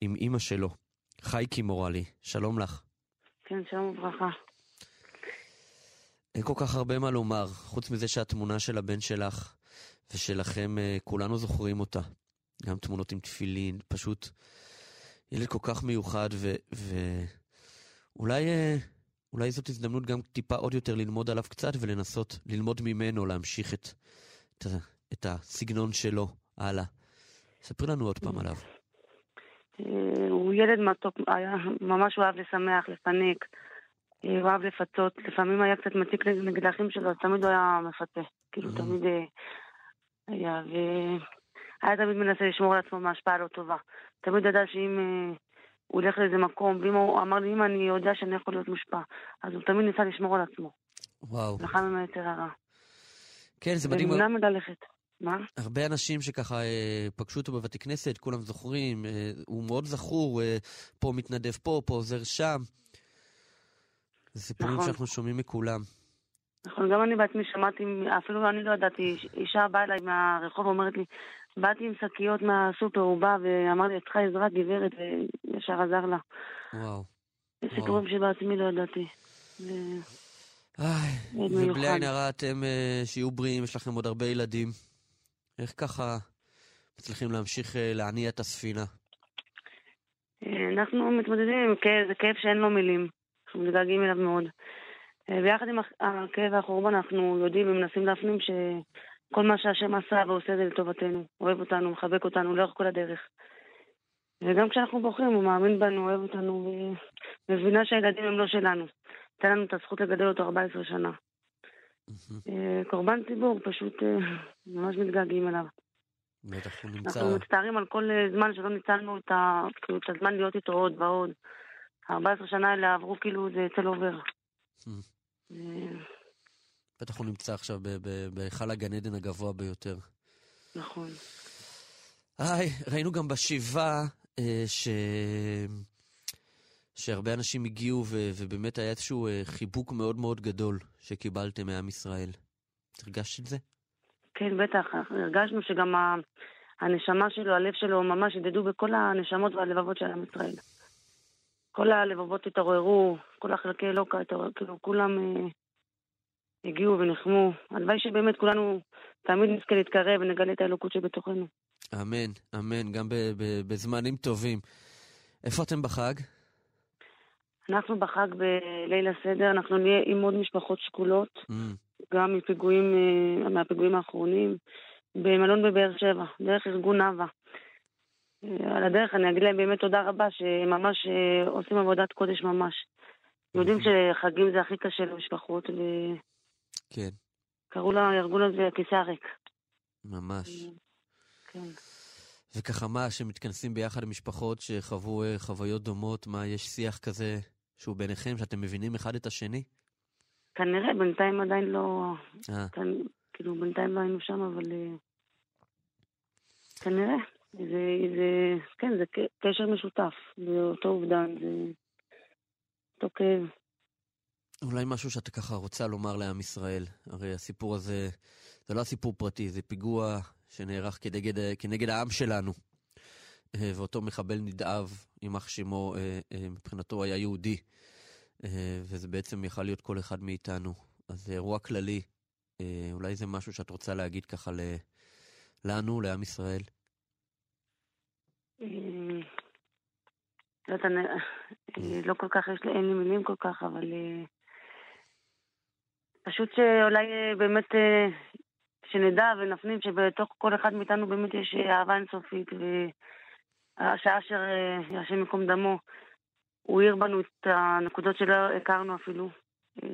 עם אימא שלו, חייקי מורלי, שלום לך. כן, שלום וברכה. אין כל כך הרבה מה לומר, חוץ מזה שהתמונה של הבן שלך ושלכם, אה, כולנו זוכרים אותה. גם תמונות עם תפילין, פשוט ילד כל כך מיוחד, ואולי אה, אולי זאת הזדמנות גם טיפה עוד יותר ללמוד עליו קצת ולנסות ללמוד ממנו, להמשיך את, את, את הסגנון שלו הלאה. ספרי לנו עוד פעם עליו. אה, הוא ילד מתוק, היה ממש אוהב לשמח, לפנק. הוא אהב לפצות, לפעמים היה קצת מציק נגד האחים שלו, אז תמיד הוא היה מפתה. כאילו, mm-hmm. תמיד אה, היה, והיה תמיד מנסה לשמור על עצמו מהשפעה לא טובה. תמיד ידע שאם אה, הוא הולך לאיזה מקום, ואם הוא אמר לי, אם אני יודע שאני יכול להיות מושפע, אז הוא תמיד ניסה לשמור על עצמו. וואו. לחם עם היתר הרע. כן, זה מדהים. ונמנע מללכת. מה? הרבה אנשים שככה אה, פגשו אותו בבתי כנסת, כולם זוכרים, אה, הוא מאוד זכור, אה, פה מתנדב פה, פה עוזר שם. זה סיפורים נכון. שאנחנו שומעים מכולם. נכון, גם אני בעצמי שמעתי, אפילו אני לא ידעתי, אישה באה אליי מהרחוב ואומרת לי, באתי עם שקיות מהסופר, הוא בא ואמר לי, את צריכה עזרה גברת, וישר עזר לה. וואו. סיפורים שבעצמי לא ידעתי. ובלי עין הרע אתם אה, שיהיו בריאים, יש לכם עוד הרבה ילדים. איך ככה מצליחים להמשיך אה, להניע את הספינה? אה, אנחנו מתמודדים עם כאב, זה כאב שאין לו מילים. אנחנו מתגעגעים אליו מאוד. ויחד עם הכאב והחורבן אנחנו יודעים ומנסים להפנים שכל מה שהשם עשה ועושה זה לטובתנו. אוהב אותנו, מחבק אותנו לאורך כל הדרך. וגם כשאנחנו בוחרים, הוא מאמין בנו, אוהב אותנו, ומבינה שהילדים הם לא שלנו. תן לנו את הזכות לגדל אותו 14 שנה. אה, קורבן ציבור, פשוט אה, ממש מתגעגעים אליו. בטח, הוא נמצא... אנחנו מצטערים על כל זמן שלא ניצלנו את, ה... כאילו, את הזמן להיות איתו עוד ועוד. 14 שנה האלה עברו כאילו זה צל עובר. בטח הוא נמצא עכשיו בהיכל הגן עדן הגבוה ביותר. נכון. היי, ראינו גם בשבעה אה, ש... שהרבה אנשים הגיעו ו... ובאמת היה איזשהו אה, חיבוק מאוד מאוד גדול שקיבלתם מעם ישראל. הרגשת את זה? כן, בטח. הרגשנו שגם הנשמה שלו, הלב שלו, ממש הדהדו בכל הנשמות והלבבות של עם ישראל. כל הלבבות התעוררו, כל החלקי אלוקה התעוררו, כאילו כולם אה, הגיעו ונחמו. הלוואי שבאמת כולנו תמיד נזכה להתקרב ונגלה את האלוקות שבתוכנו. אמן, אמן, גם בזמנים טובים. איפה אתם בחג? אנחנו בחג בליל הסדר, אנחנו נהיה עם עוד משפחות שכולות, mm. גם מפיגועים, אה, מהפיגועים האחרונים, במלון בבאר שבע, דרך ארגון נאווה. על הדרך אני אגיד להם באמת תודה רבה, שממש אה, עושים עבודת קודש ממש. יודעים שחגים זה הכי קשה למשפחות. כן. קראו לארגון הזה הכיסא הריק. ממש. כן. וככה מה, שמתכנסים ביחד משפחות שחוו אה, חוויות דומות, מה, יש שיח כזה שהוא ביניכם, שאתם מבינים אחד את השני? כנראה, בינתיים עדיין לא... אה. כאן, כאילו, בינתיים לא היינו שם, אבל... כנראה. זה, זה, כן, זה קשר משותף, זה אותו אובדן, זה אותו כאב. אולי משהו שאתה ככה רוצה לומר לעם ישראל, הרי הסיפור הזה, זה לא הסיפור פרטי, זה פיגוע שנערך כנגד, כנגד העם שלנו. אה, ואותו מחבל נדאב, יימח שמו, אה, אה, מבחינתו היה יהודי, וזה בעצם יכל להיות כל אחד מאיתנו. אז זה אירוע כללי, אולי זה משהו שאת רוצה להגיד ככה לנו, לעם ישראל. לא לא כל כך, יש לי, אין לי מילים כל כך, אבל פשוט שאולי אה, באמת שנדע ונפנים שבתוך כל אחד מאיתנו באמת יש אהבה אינסופית, והשעה אשר השם ייקום דמו, הוא העיר בנו את הנקודות שלא הכרנו אפילו, אה,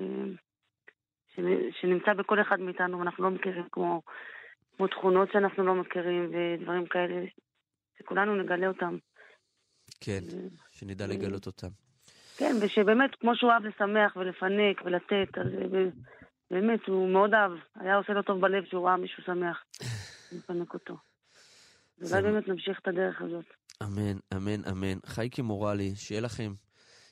שנמצא בכל אחד מאיתנו, ואנחנו לא מכירים כמו, כמו תכונות שאנחנו לא מכירים ודברים כאלה, שכולנו נגלה אותם. כן, שנדע לגלות אותם. כן, ושבאמת, כמו שהוא אהב לשמח ולפנק ולתת, אז באמת, הוא מאוד אהב. היה עושה לו טוב בלב שהוא ראה מישהו שמח. לפנק אותו. אולי באמת נמשיך את הדרך הזאת. אמן, אמן, אמן. חייקי מורלי, שיהיה לכם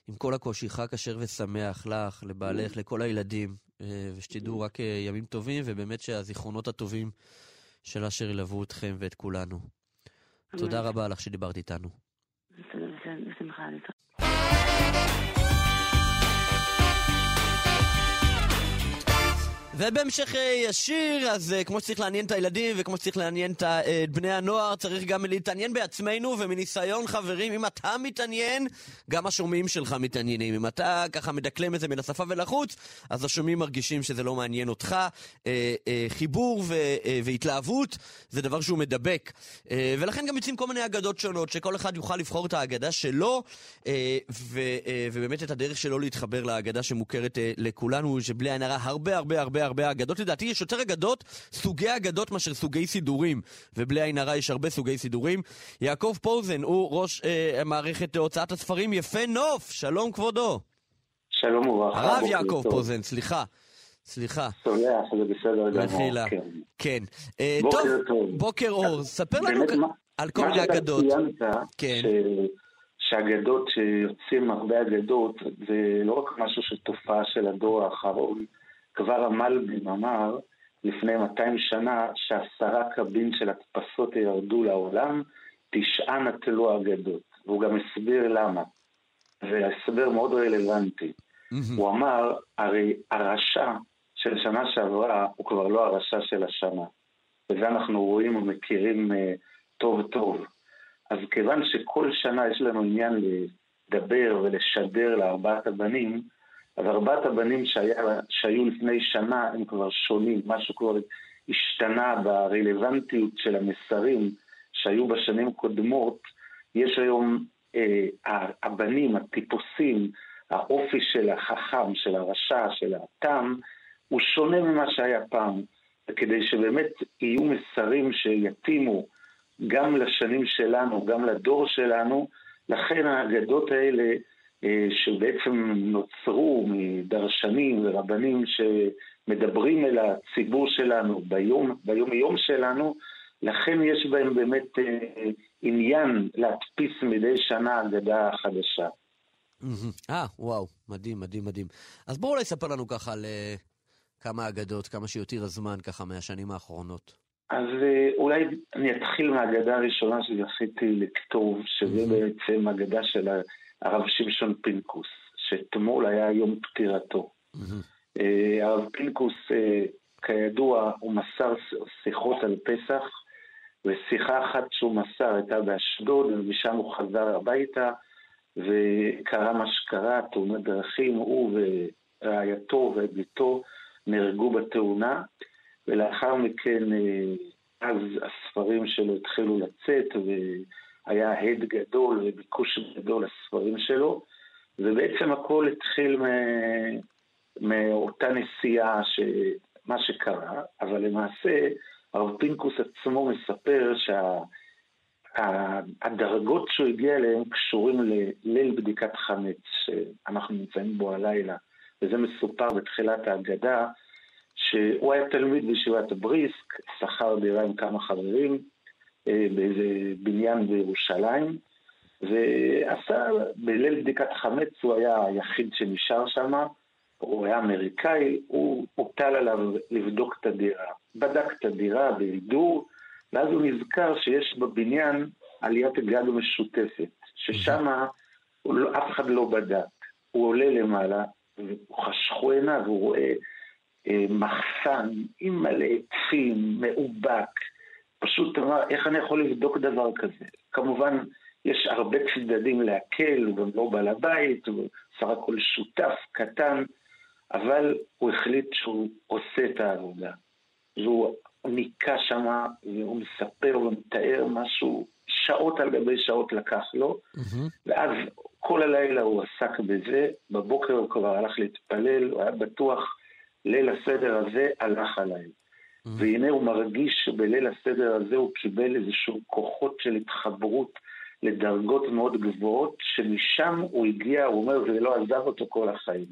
עם כל הקושי חג כשר ושמח לך, לבעלך, לכל הילדים, אה, ושתדעו רק אה, ימים טובים, ובאמת שהזיכרונות הטובים של אשר ילוו אתכם ואת כולנו. תודה רבה לך שדיברת איתנו. בשמחה, ובהמשך ישיר, אז uh, כמו שצריך לעניין את הילדים וכמו שצריך לעניין את uh, בני הנוער, צריך גם להתעניין בעצמנו, ומניסיון חברים, אם אתה מתעניין, גם השומעים שלך מתעניינים. אם אתה ככה מדקלם את זה בין השפה ולחוץ, אז השומעים מרגישים שזה לא מעניין אותך. חיבור והתלהבות זה דבר שהוא מדבק. ולכן גם יוצאים כל מיני אגדות שונות, שכל אחד יוכל לבחור את האגדה שלו, ובאמת את הדרך שלו להתחבר לאגדה שמוכרת לכולנו, שבלי עין הרבה הרבה הרבה הרבה אגדות. לדעתי יש יותר אגדות, סוגי אגדות מאשר סוגי סידורים. ובלי עין הרע יש הרבה סוגי סידורים. יעקב פוזן הוא ראש אה, מערכת הוצאת הספרים יפה נוף, שלום כבודו. שלום וברכה. הרב יעקב טוב. פוזן, סליחה. סליחה. סולח, זה בסדר גמור. מחילה. כן. כן. אה, בוקר טוב, טוב. בוקר אור. ספר לנו מה, על כל מיני אגדות. מה שאתה ציינת, כן. שאגדות שיוצאים הרבה אגדות, זה לא רק משהו של תופעה של הדור האחרון, כבר המלבים אמר לפני 200 שנה שעשרה קבין של הדפסות ירדו לעולם, תשעה נטלו אגדות. והוא גם הסביר למה. והסבר מאוד רלוונטי. הוא אמר, הרי הרשע של שנה שעברה הוא כבר לא הרשע של השנה. וזה אנחנו רואים ומכירים uh, טוב טוב. אז כיוון שכל שנה יש לנו עניין לדבר ולשדר לארבעת הבנים, אז ארבעת הבנים שהיה, שהיו לפני שנה הם כבר שונים, משהו כבר השתנה ברלוונטיות של המסרים שהיו בשנים קודמות. יש היום אה, הבנים, הטיפוסים, האופי של החכם, של הרשע, של התם, הוא שונה ממה שהיה פעם. וכדי שבאמת יהיו מסרים שיתאימו גם לשנים שלנו, גם לדור שלנו, לכן האגדות האלה שבעצם נוצרו מדרשנים ורבנים שמדברים אל הציבור שלנו ביום, ביום יום שלנו, לכן יש בהם באמת אה, עניין להדפיס מדי שנה אגדה חדשה. אה, וואו, מדהים, מדהים, מדהים. אז בואו אולי ספר לנו ככה על uh, כמה אגדות, כמה שיותיר הזמן ככה מהשנים האחרונות. אז אולי אני אתחיל מהאגדה הראשונה שזכיתי לכתוב, שזה בעצם אגדה של הרב שמשון פינקוס, שאתמול היה יום פטירתו. Mm-hmm. הרב פינקוס, אה, כידוע, הוא מסר שיחות על פסח, ושיחה אחת שהוא מסר הייתה באשדוד, ומשם הוא חזר הביתה, וקרה מה שקרה, תאונת דרכים, הוא ורעייתו וביתו נהרגו בתאונה, ולאחר מכן אה, אז הספרים שלו התחילו לצאת, ו... היה הד גדול וביקוש גדול לספרים שלו, ובעצם הכל התחיל מאותה נסיעה, מה שקרה, אבל למעשה הרב פינקוס עצמו מספר שהדרגות שה, שהוא הגיע אליהן קשורים לליל בדיקת חמץ, שאנחנו נמצאים בו הלילה, וזה מסופר בתחילת ההגדה, שהוא היה תלמיד בישיבת הבריסק, שכר דירה עם כמה חברים, באיזה בניין בירושלים, ועשה, בליל בדיקת חמץ הוא היה היחיד שנשאר שם, הוא היה אמריקאי, הוא הוטל עליו לבדוק את הדירה. בדק את הדירה בהידור, ואז הוא נזכר שיש בבניין עליית גג משותפת, ששם לא, אף אחד לא בדק. הוא עולה למעלה, וחשכו עיניו, הוא רואה אה, מחסן עם מלא עצים, מאובק, פשוט אמר, איך אני יכול לבדוק דבר כזה? כמובן, יש הרבה צדדים להקל, הוא גם לא בעל הבית, הוא סך הכל שותף קטן, אבל הוא החליט שהוא עושה את העבודה. והוא ניקה שם, והוא מספר ומתאר משהו שעות על גבי שעות לקח לו, ואז כל הלילה הוא עסק בזה, בבוקר הוא כבר הלך להתפלל, הוא היה בטוח, ליל הסדר הזה הלך עליי. והנה הוא מרגיש שבליל הסדר הזה הוא קיבל איזשהו כוחות של התחברות לדרגות מאוד גבוהות, שמשם הוא הגיע, הוא אומר, זה לא עזב אותו כל החיים.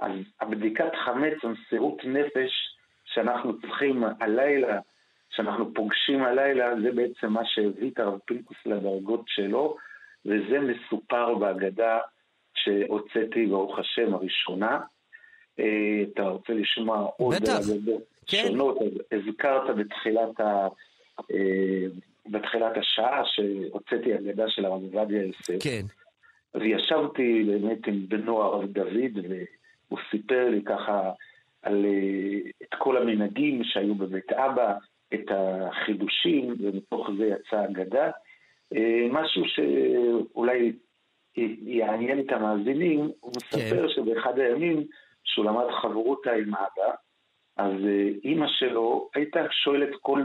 אז הבדיקת חמץ, המסירות נפש שאנחנו צריכים הלילה, שאנחנו פוגשים הלילה, זה בעצם מה שהביא את הרב פינקוס לדרגות שלו, וזה מסופר בהגדה שהוצאתי, ברוך השם, הראשונה. אה, אתה רוצה לשמוע עוד אגדות כן. שונות, הזכרת בתחילת, ה, אה, בתחילת השעה שהוצאתי אגדה של הרב עובדיה יוסף. כן. וישבתי באמת עם בנו הרב דוד, והוא סיפר לי ככה על אה, את כל המנהגים שהיו בבית אבא, את החידושים, ומתוך זה יצאה אגדה. אה, משהו שאולי יעניין את המאזינים, הוא מספר כן. שבאחד הימים שהוא למד חברותא עם אבא, אז אה, אימא שלו הייתה שואלת כל,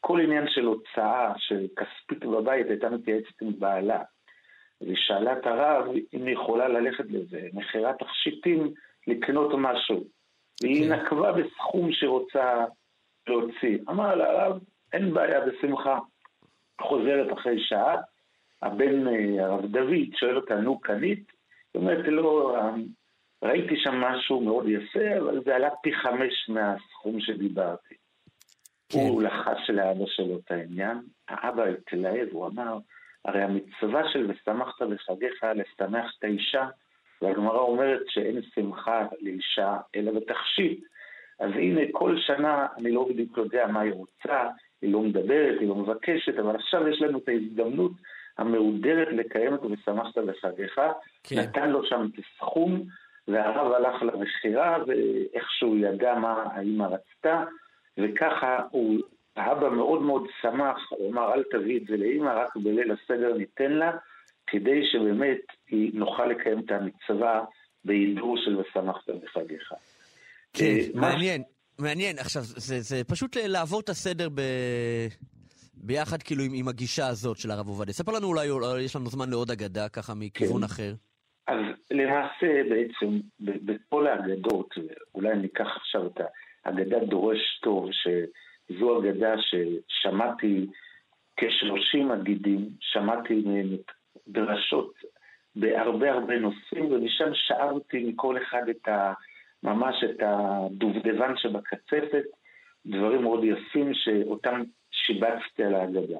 כל עניין של הוצאה, של כספית בבית, הייתה מתייעצת עם בעלה. והיא שאלה את הרב אם היא יכולה ללכת לזה, מכירת תכשיטים, לקנות משהו. והיא כן. נקבה בסכום שרוצה להוציא. אמר לה, הרב, אין בעיה, בשמחה. חוזרת אחרי שעה, הבן אה, הרב דוד שואל אותה, נו, קנית? היא אומרת לו, "אה, ראיתי שם משהו מאוד יפה, אבל זה עלה פי חמש מהסכום שדיברתי. כן. הוא לחש לאבא שלו את העניין, האבא התלהב, הוא אמר, הרי המצווה של ושמחת בחגיך לשמח את האישה, והגמרא אומרת שאין שמחה לאישה אלא בתכשיט. אז הנה, כל שנה אני לא בדיוק יודע מה היא רוצה, היא לא מדברת, היא לא מבקשת, אבל עכשיו יש לנו את ההזדמנות המהודרת לקיים אותו ושמחת בחגיך. כן. נתן לו שם את הסכום, והרב הלך למכירה, ואיכשהו ידע מה האמא רצתה, וככה הוא, האבא מאוד מאוד שמח, הוא אמר, אל תביא את זה לאמא, רק בליל הסדר ניתן לה, כדי שבאמת היא נוכל לקיים את המצווה בהידור של ושמחת בחגיך. כן, אה, מה- מעניין, מעניין. עכשיו, זה, זה פשוט לעבור את הסדר ב... ביחד כאילו עם, עם הגישה הזאת של הרב עובדיה. ספר לנו אולי יש לנו זמן לעוד אגדה, ככה מכיוון כן. אחר. למעשה בעצם בכל האגדות, אולי ניקח עכשיו את האגדה דורש טוב, שזו אגדה ששמעתי כ-30 אגידים, שמעתי מהם דרשות בהרבה הרבה נושאים, ומשם שאבתי מכל אחד את ה... ממש את הדובדבן שבקצפת, דברים מאוד יפים שאותם שיבצתי על האגדה.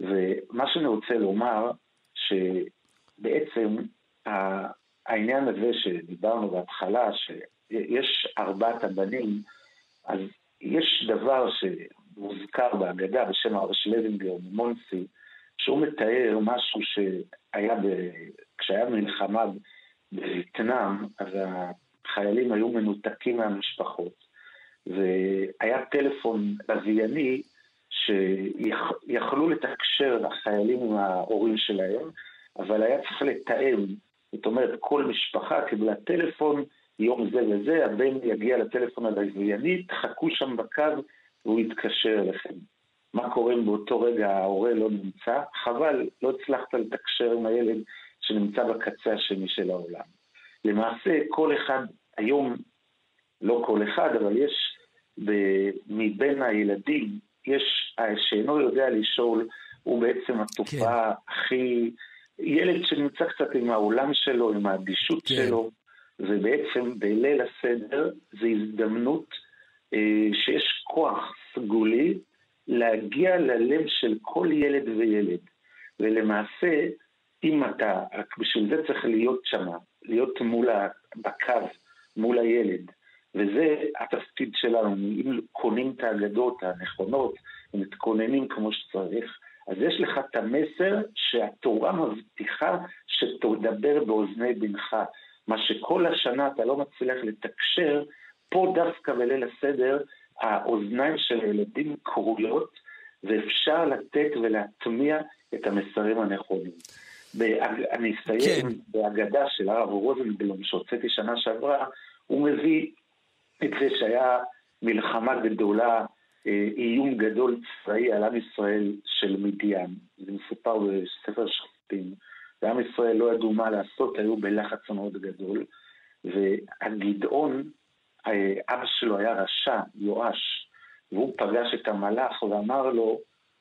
ומה שאני רוצה לומר, שבעצם העניין הזה שדיברנו בהתחלה, שיש ארבעת הבנים, אז יש דבר שמוזכר בהגדה בשם הרב שלווינגר ממונסי, שהוא מתאר משהו שהיה, ב... כשהיה מלחמה בווייטנאם, אז החיילים היו מנותקים מהמשפחות, והיה טלפון לווייני שיכלו לתקשר החיילים עם ההורים שלהם, אבל היה צריך לתאם. זאת אומרת, כל משפחה קיבלה טלפון, יום זה וזה, הבן יגיע לטלפון הלווייני, תחכו שם בקו והוא יתקשר אליכם. מה קורה אם באותו רגע ההורה לא נמצא? חבל, לא הצלחת לתקשר עם הילד שנמצא בקצה השני של העולם. למעשה, כל אחד, היום, לא כל אחד, אבל יש מבין הילדים, יש שאינו יודע לשאול, הוא בעצם התופעה כן. הכי... ילד שנמצא קצת עם העולם שלו, עם האדישות כן. שלו, ובעצם בליל הסדר זו הזדמנות אה, שיש כוח סגולי להגיע ללב של כל ילד וילד. ולמעשה, אם אתה, רק בשביל זה צריך להיות שם, להיות מול ה... בקו, מול הילד. וזה התפקיד שלנו, אם קונים את האגדות הנכונות ומתכוננים כמו שצריך, אז יש לך את המסר שהתורה מבטיחה שתדבר באוזני בנך. מה שכל השנה אתה לא מצליח לתקשר, פה דווקא בליל הסדר האוזניים של הילדים כרויות, ואפשר לתת ולהטמיע את המסרים הנכונים. באג... אני אסיים כן. בהגדה של הרב רוזנבלום שהוצאתי שנה שעברה, הוא מביא את זה שהיה מלחמה גדולה איום גדול צבאי על עם ישראל של מדיין. זה מסופר בספר שופטים. ועם ישראל לא ידעו מה לעשות, היו בלחץ מאוד גדול. והגדעון, אה, אבא שלו היה רשע, יואש, והוא פגש את המלאך ואמר לו,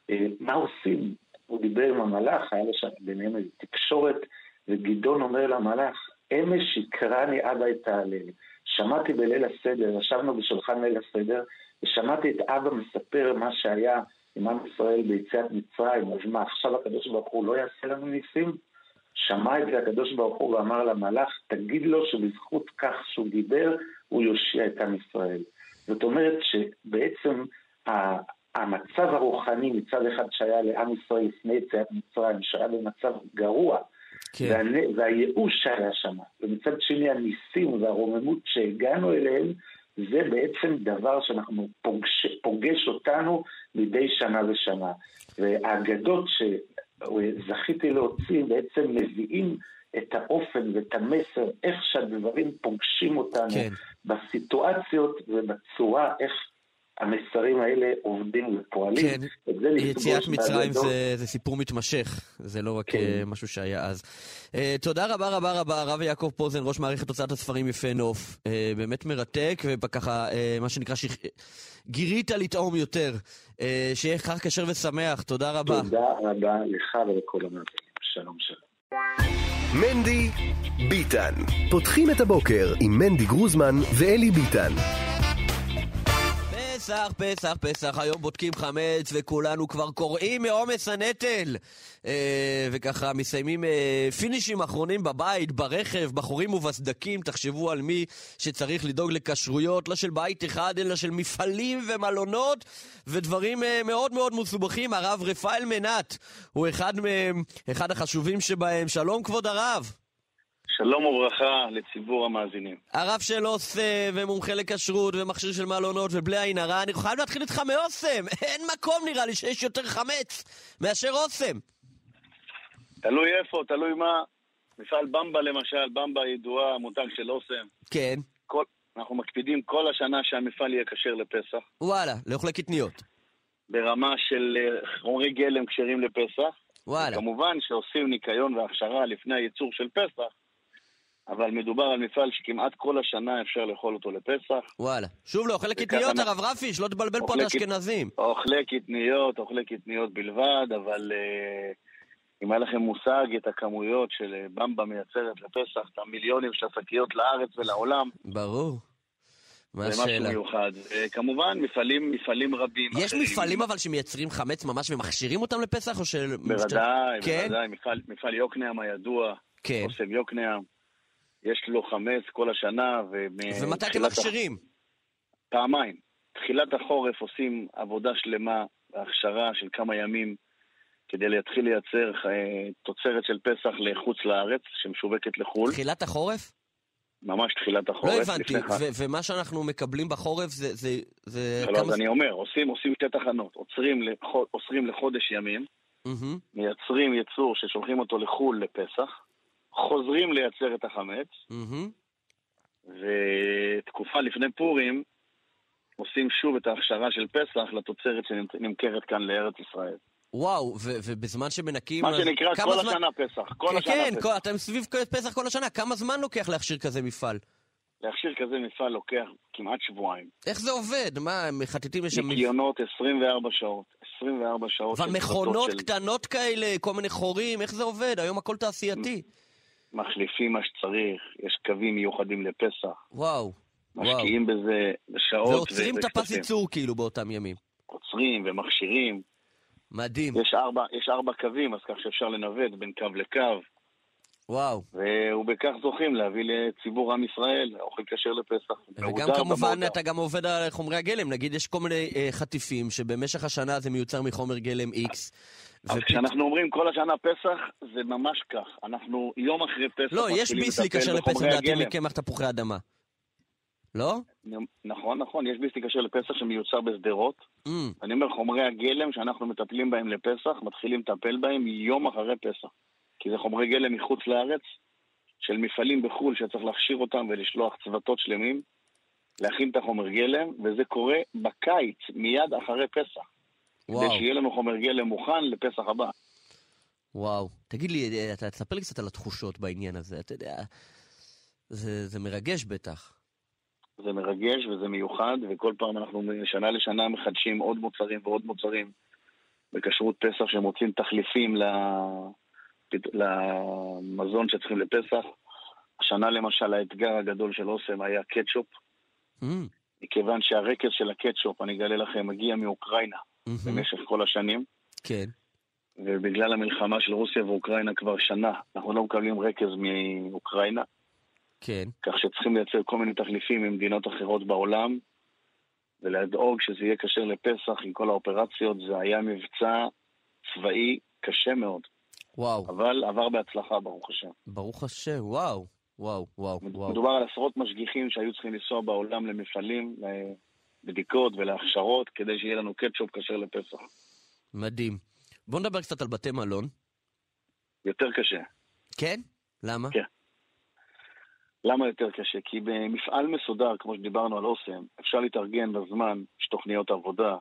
אה, מה עושים? הוא דיבר עם המלאך, היה לו שם ביניהם איזו תקשורת, וגדעון אומר למלאך, אמש יקרני אבא את ההלל. שמעתי בליל הסדר, ישבנו בשולחן ליל הסדר, ושמעתי את אבא מספר מה שהיה עם עם ישראל ביציאת מצרים, אז מה, עכשיו הקדוש ברוך הוא לא יעשה לנו ניסים? שמע את זה הקדוש ברוך הוא ואמר למלאך, תגיד לו שבזכות כך שהוא דיבר, הוא יושיע את עם ישראל. זאת אומרת שבעצם המצב הרוחני מצד אחד שהיה לעם ישראל לפני יציאת מצרים, שהיה במצב גרוע, כן. וה, והייאוש שהיה שם, ומצד שני הניסים והרוממות שהגענו אליהם, זה בעצם דבר שאנחנו פוגש, פוגש אותנו מדי שנה ושנה. והאגדות שזכיתי להוציא בעצם מביאים את האופן ואת המסר, איך שהדברים פוגשים אותנו כן. בסיטואציות ובצורה איך המסרים האלה עובדים ופועלים. כן, יציאת מצרים זה, זה סיפור מתמשך, זה לא רק כן. אה, משהו שהיה אז. Uh, תודה רבה רבה רבה, הרב יעקב פוזן, ראש מערכת הוצאת הספרים יפה נוף. Uh, באמת מרתק, וככה, uh, מה שנקרא, שכ... גירית לטעום יותר. Uh, שיהיה חג כשר ושמח, תודה רבה. תודה רבה לך ולכל המאזינים. שלום שלום. מנדי ביטן. פותחים את הבוקר עם מנדי גרוזמן ואלי ביטן. פסח, פסח, פסח, היום בודקים חמץ וכולנו כבר קוראים מעומס הנטל. אה, וככה מסיימים אה, פינישים אחרונים בבית, ברכב, בחורים ובסדקים. תחשבו על מי שצריך לדאוג לכשרויות, לא של בית אחד, אלא של מפעלים ומלונות ודברים אה, מאוד מאוד מסובכים. הרב רפאל מנת הוא אחד מהם, אחד החשובים שבהם. שלום כבוד הרב. שלום וברכה לציבור המאזינים. הרב של אוסם, ומומחה לכשרות, ומכשיר של מעלונות, ובלי עין הרע, אני חייב להתחיל איתך מאוסם. אין מקום נראה לי שיש יותר חמץ מאשר אוסם. תלוי איפה, תלוי מה. מפעל במבה למשל, במבה ידועה, מותג של אוסם. כן. כל, אנחנו מקפידים כל השנה שהמפעל יהיה כשר לפסח. וואלה, לאוכלי קטניות. ברמה של אה, חומרי גלם כשרים לפסח. וואלה. כמובן שעושים ניקיון והכשרה לפני הייצור של פסח, אבל מדובר על מפעל שכמעט כל השנה אפשר לאכול אותו לפסח. וואלה. שוב, לאוכלי קטניות, הרב רפי, שלא תבלבל פה את האשכנזים. אוכלי קטניות, אוכלי קטניות בלבד, אבל uh, אם היה לכם מושג את הכמויות של אה, במבה מייצרת לפסח, את המיליונים של השקיות לארץ ולעולם. ברור. מה השאלה? זה משהו מיוחד. כמובן, מפעלים, מפעלים רבים. יש אחרים. מפעלים אבל שמייצרים חמץ ממש ומכשירים אותם לפסח, או של... בוודאי, כן? בוודאי. מפעל, מפעל יוקנעם הידוע. כן. אוסם יוקנעם. יש לו חמץ כל השנה. ומתי אתם מכשירים? פעמיים. תחילת החורף עושים עבודה שלמה, הכשרה של כמה ימים, כדי להתחיל לייצר אה, תוצרת של פסח לחוץ לארץ, שמשווקת לחו"ל. תחילת החורף? ממש תחילת החורף. לא הבנתי, ומה שאנחנו מקבלים בחורף זה... זה, זה לא, כמה... אז אני אומר, עושים, עושים שתי תחנות. עוצרים, לחוד, עוצרים לחודש ימים, mm-hmm. מייצרים יצור ששולחים אותו לחו"ל לפסח, חוזרים לייצר את החמץ, mm-hmm. ותקופה לפני פורים עושים שוב את ההכשרה של פסח לתוצרת שנמכרת כאן לארץ ישראל. וואו, ובזמן שמנקים... מה שנקרא כל זמן... השנה פסח. כל כן, השנה כן, פסח. כן, אתם סביב פסח כל השנה. כמה זמן לוקח להכשיר כזה מפעל? להכשיר כזה מפעל לוקח כמעט שבועיים. איך זה עובד? מה, מחטטים לשם... ניקיונות 24 שעות. 24 שעות. אבל מכונות של... קטנות כאלה, כל מיני חורים, איך זה עובד? היום הכל תעשייתי. מחליפים מה שצריך, יש קווים מיוחדים לפסח. וואו. משקיעים וואו. בזה שעות. ועוצרים את הפס ייצור כאילו באותם ימים. עוצרים ומכשירים. מדהים. יש ארבע, יש ארבע קווים, אז כך שאפשר לנווט בין קו לקו. וואו. ובכך זוכים להביא לציבור עם ישראל אוכל כשר לפסח. וגם כמובן במודע. אתה גם עובד על חומרי הגלם, נגיד יש כל מיני אה, חטיפים שבמשך השנה זה מיוצר מחומר גלם X. ופ... כשאנחנו אומרים כל השנה פסח, זה ממש כך. אנחנו יום אחרי פסח לא, יש ביסלי כשר לפסח דעתי מקמח תפוחי אדמה. לא? נכון, נכון, יש ביסלי כשר לפסח שמיוצר בשדרות. Mm. אני אומר, חומרי הגלם שאנחנו מטפלים בהם לפסח, מתחילים לטפל בהם יום אחרי פסח. כי זה חומרי גלם מחוץ לארץ, של מפעלים בחו"ל שצריך להכשיר אותם ולשלוח צוותות שלמים. להכין את החומר גלם, וזה קורה בקיץ, מיד אחרי פסח. וואו, כדי שיהיה לנו חומר גלם מוכן לפסח הבא. וואו. תגיד לי, אה, אתה תספר לי קצת על התחושות בעניין הזה, אתה יודע, זה, זה מרגש בטח. זה מרגש וזה מיוחד, וכל פעם אנחנו משנה לשנה מחדשים עוד מוצרים ועוד מוצרים בכשרות פסח שמוצאים תחליפים למזון שצריכים לפסח. השנה למשל האתגר הגדול של אוסם היה קטשופ, Mm, מכיוון שהרקז של הקטשופ, אני אגלה לכם, מגיע מאוקראינה מהמם. במשך כל השנים, כן. ובגלל המלחמה של רוסיה ואוקראינה כבר שנה, אנחנו לא מקבלים רקז מאוקראינה, כן. כך שצריכים לייצר כל מיני תחליפים ממדינות אחרות בעולם, ולדאוג שזה יהיה כשר לפסח עם כל האופרציות, זה היה מבצע צבאי קשה מאוד, וואו, אבל עבר בהצלחה, ברוך השם. ברוך השם, וואו. וואו, וואו, וואו. מדובר על עשרות משגיחים שהיו צריכים לנסוע בעולם למפעלים, לבדיקות ולהכשרות, כדי שיהיה לנו קטשופ כשר לפסח. מדהים. בוא נדבר קצת על בתי מלון. יותר קשה. כן? למה? כן. למה יותר קשה? כי במפעל מסודר, כמו שדיברנו על אוסם, אפשר להתארגן בזמן, יש תוכניות עבודה,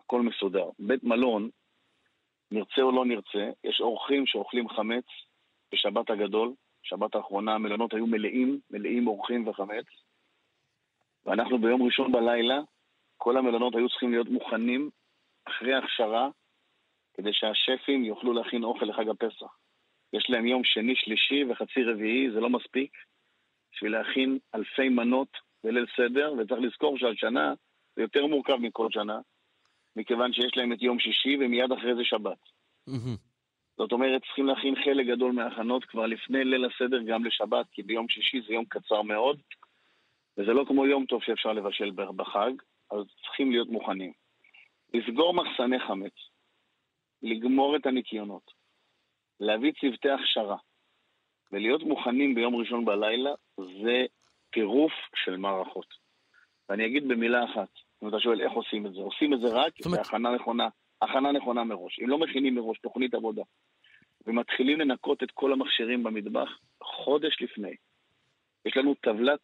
הכל מסודר. בית מלון, נרצה או לא נרצה, יש אורחים שאוכלים חמץ בשבת הגדול, שבת האחרונה המלונות היו מלאים, מלאים אורחים וחמץ, ואנחנו ביום ראשון בלילה, כל המלונות היו צריכים להיות מוכנים אחרי הכשרה, כדי שהשפים יוכלו להכין אוכל לחג הפסח. יש להם יום שני, שלישי וחצי רביעי, זה לא מספיק, בשביל להכין אלפי מנות בליל סדר, וצריך לזכור שעל שנה זה יותר מורכב מכל שנה, מכיוון שיש להם את יום שישי ומיד אחרי זה שבת. זאת אומרת, צריכים להכין חלק גדול מההכנות כבר לפני ליל הסדר גם לשבת, כי ביום שישי זה יום קצר מאוד, וזה לא כמו יום טוב שאפשר לבשל בחג, אז צריכים להיות מוכנים. לסגור מחסני חמץ, לגמור את הניקיונות, להביא צוותי הכשרה, ולהיות מוכנים ביום ראשון בלילה, זה טירוף של מערכות. ואני אגיד במילה אחת, אם אתה שואל איך עושים את זה, עושים את זה רק בהכנה נכונה, הכנה נכונה מראש. אם לא מכינים מראש תוכנית עבודה, ומתחילים לנקות את כל המכשירים במטבח חודש לפני. יש לנו טבלת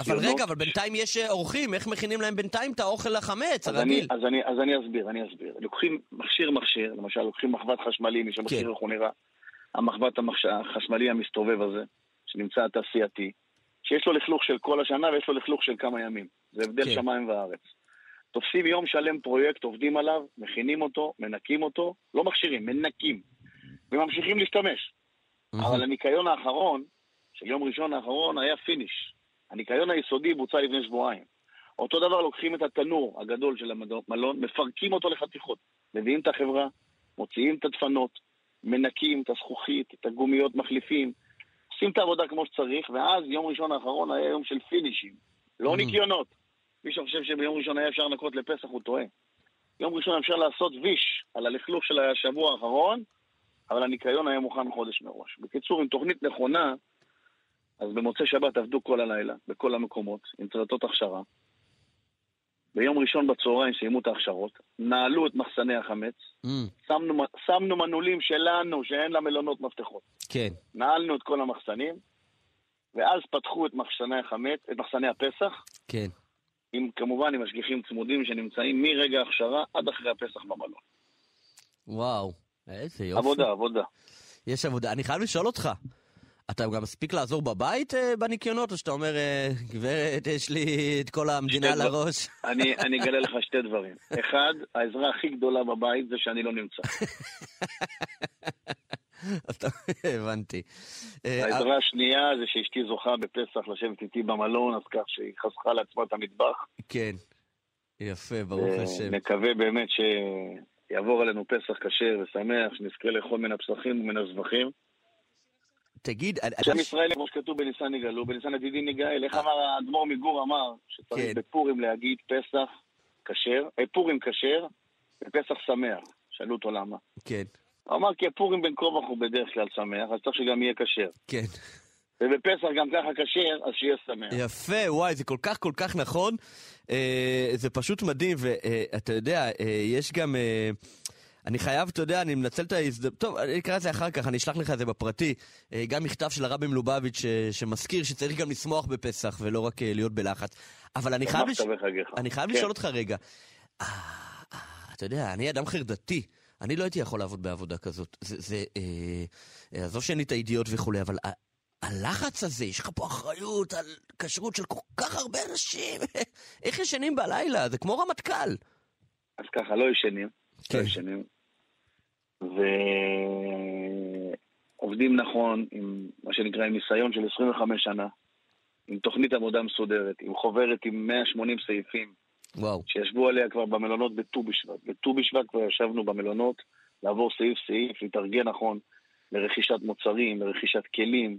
אבל. רגע, אבל בינתיים יש אה, אורחים, איך מכינים להם בינתיים את האוכל לחמץ, הרגיל? אז, אני, אז אני אסביר, אני אסביר. לוקחים מכשיר מכשיר, למשל לוקחים מחבת חשמלי, מי שמכיר כן. איך הוא נראה, המחבת. החשמלי המסתובב הזה, שנמצא התעשייתי, שיש לו לכלוך של כל השנה ויש לו לכלוך של כמה ימים. זה הבדל כן. שמיים וארץ. תופסים יום שלם פרויקט, עובדים עליו, מכינים אותו, מנקים אותו, לא מכשירים, מנקים, וממשיכים להשתמש. אבל הניקיון האחרון, של יום ראשון האחרון, היה פיניש. הניקיון היסודי בוצע לפני שבועיים. אותו דבר לוקחים את התנור הגדול של המלון, מפרקים אותו לחתיכות, מביאים את החברה, מוציאים את הדפנות, מנקים את הזכוכית, את הגומיות מחליפים, עושים את העבודה כמו שצריך, ואז יום ראשון האחרון היה יום של פינישים, לא Mm. ניקיונות. מי שחושב שביום ראשון היה אפשר לנקות לפסח, הוא טועה. יום ראשון אפשר לעשות ויש על הלכלוך של השבוע האחרון, אבל הניקיון היה מוכן חודש מראש. בקיצור, עם תוכנית נכונה, אז במוצאי שבת עבדו כל הלילה, בכל המקומות, עם צוותות הכשרה. ביום ראשון בצהריים סיימו את ההכשרות, נעלו את מחסני החמץ, Mm, שמנו, שמנו מנעולים שלנו, שאין למלונות מפתחות. כן. נעלנו את כל המחסנים, ואז פתחו את מחסני החמץ, את מחסני הפסח, כן. עם, כמובן עם משגיחים צמודים שנמצאים מרגע ההכשרה עד אחרי הפסח במלון. וואו, איזה יופי. עבודה, עבודה. יש עבודה. אני חייב לשאול אותך, אתה גם מספיק לעזור בבית אה, בניקיונות, או שאתה אומר, אה, גברת, יש לי את כל המדינה על הראש? אני, אני אגלה לך שתי דברים. אחד, העזרה הכי גדולה בבית זה שאני לא נמצא. הבנתי. אה, העזרה השנייה זה שאשתי זוכה בפסח לשבת איתי במלון, אז כך שהיא חסכה לעצמה את המטבח. כן. יפה, ברוך השם. נקווה באמת שיעבור עלינו פסח כשר ושמח, שנזכה לאכול מן הפסחים ומן הזבחים. תגיד, שם ישראל, כמו שכתוב בניסן יגאלו, בניסן עתידים ניגאל. איך אמר האדמו"ר מגור אמר, שצריך כן. בפורים להגיד פסח כשר, אה, פורים כשר ופסח שמח. שאלו אותו למה. כן, הוא אמר כי הפורים בין כה וכה הוא בדרך כלל שמח, אז צריך שגם יהיה כשר. כן. ובפסח גם ככה כשר, אז שיהיה שמח. יפה, וואי, זה כל כך כל כך נכון. אה, זה פשוט מדהים, ואתה יודע, אה, יש גם... אה, אני חייב, אתה יודע, אני מנצל את ההזדמנות, טוב, אני אקרא את זה אחר כך, אני אשלח לך את זה בפרטי. אה, גם מכתב של הרבי מלובביץ' ש- שמזכיר שצריך גם לשמוח בפסח ולא רק אה, להיות בלחץ. אבל אני חייב, לש... אני חייב כן. לשאול אותך רגע. אה, אה, אתה יודע, אני אדם חרדתי. אני לא הייתי יכול לעבוד בעבודה כזאת. זה, זה אה, אה, עזוב שאין לי את הידיעות וכולי, אבל ה- הלחץ הזה, יש לך פה אחריות על כשרות של כל כך הרבה אנשים. איך ישנים בלילה? זה כמו רמטכ"ל. אז ככה, לא ישנים. כן. לא ישנים. ועובדים נכון, עם מה שנקרא, עם ניסיון של 25 שנה, עם תוכנית עבודה מסודרת, עם חוברת עם 180 סעיפים, וואו. שישבו עליה כבר במלונות בט"ו בשבט. בט"ו בשבט כבר ישבנו במלונות, לעבור סעיף-סעיף, להתארגן נכון לרכישת מוצרים, לרכישת כלים,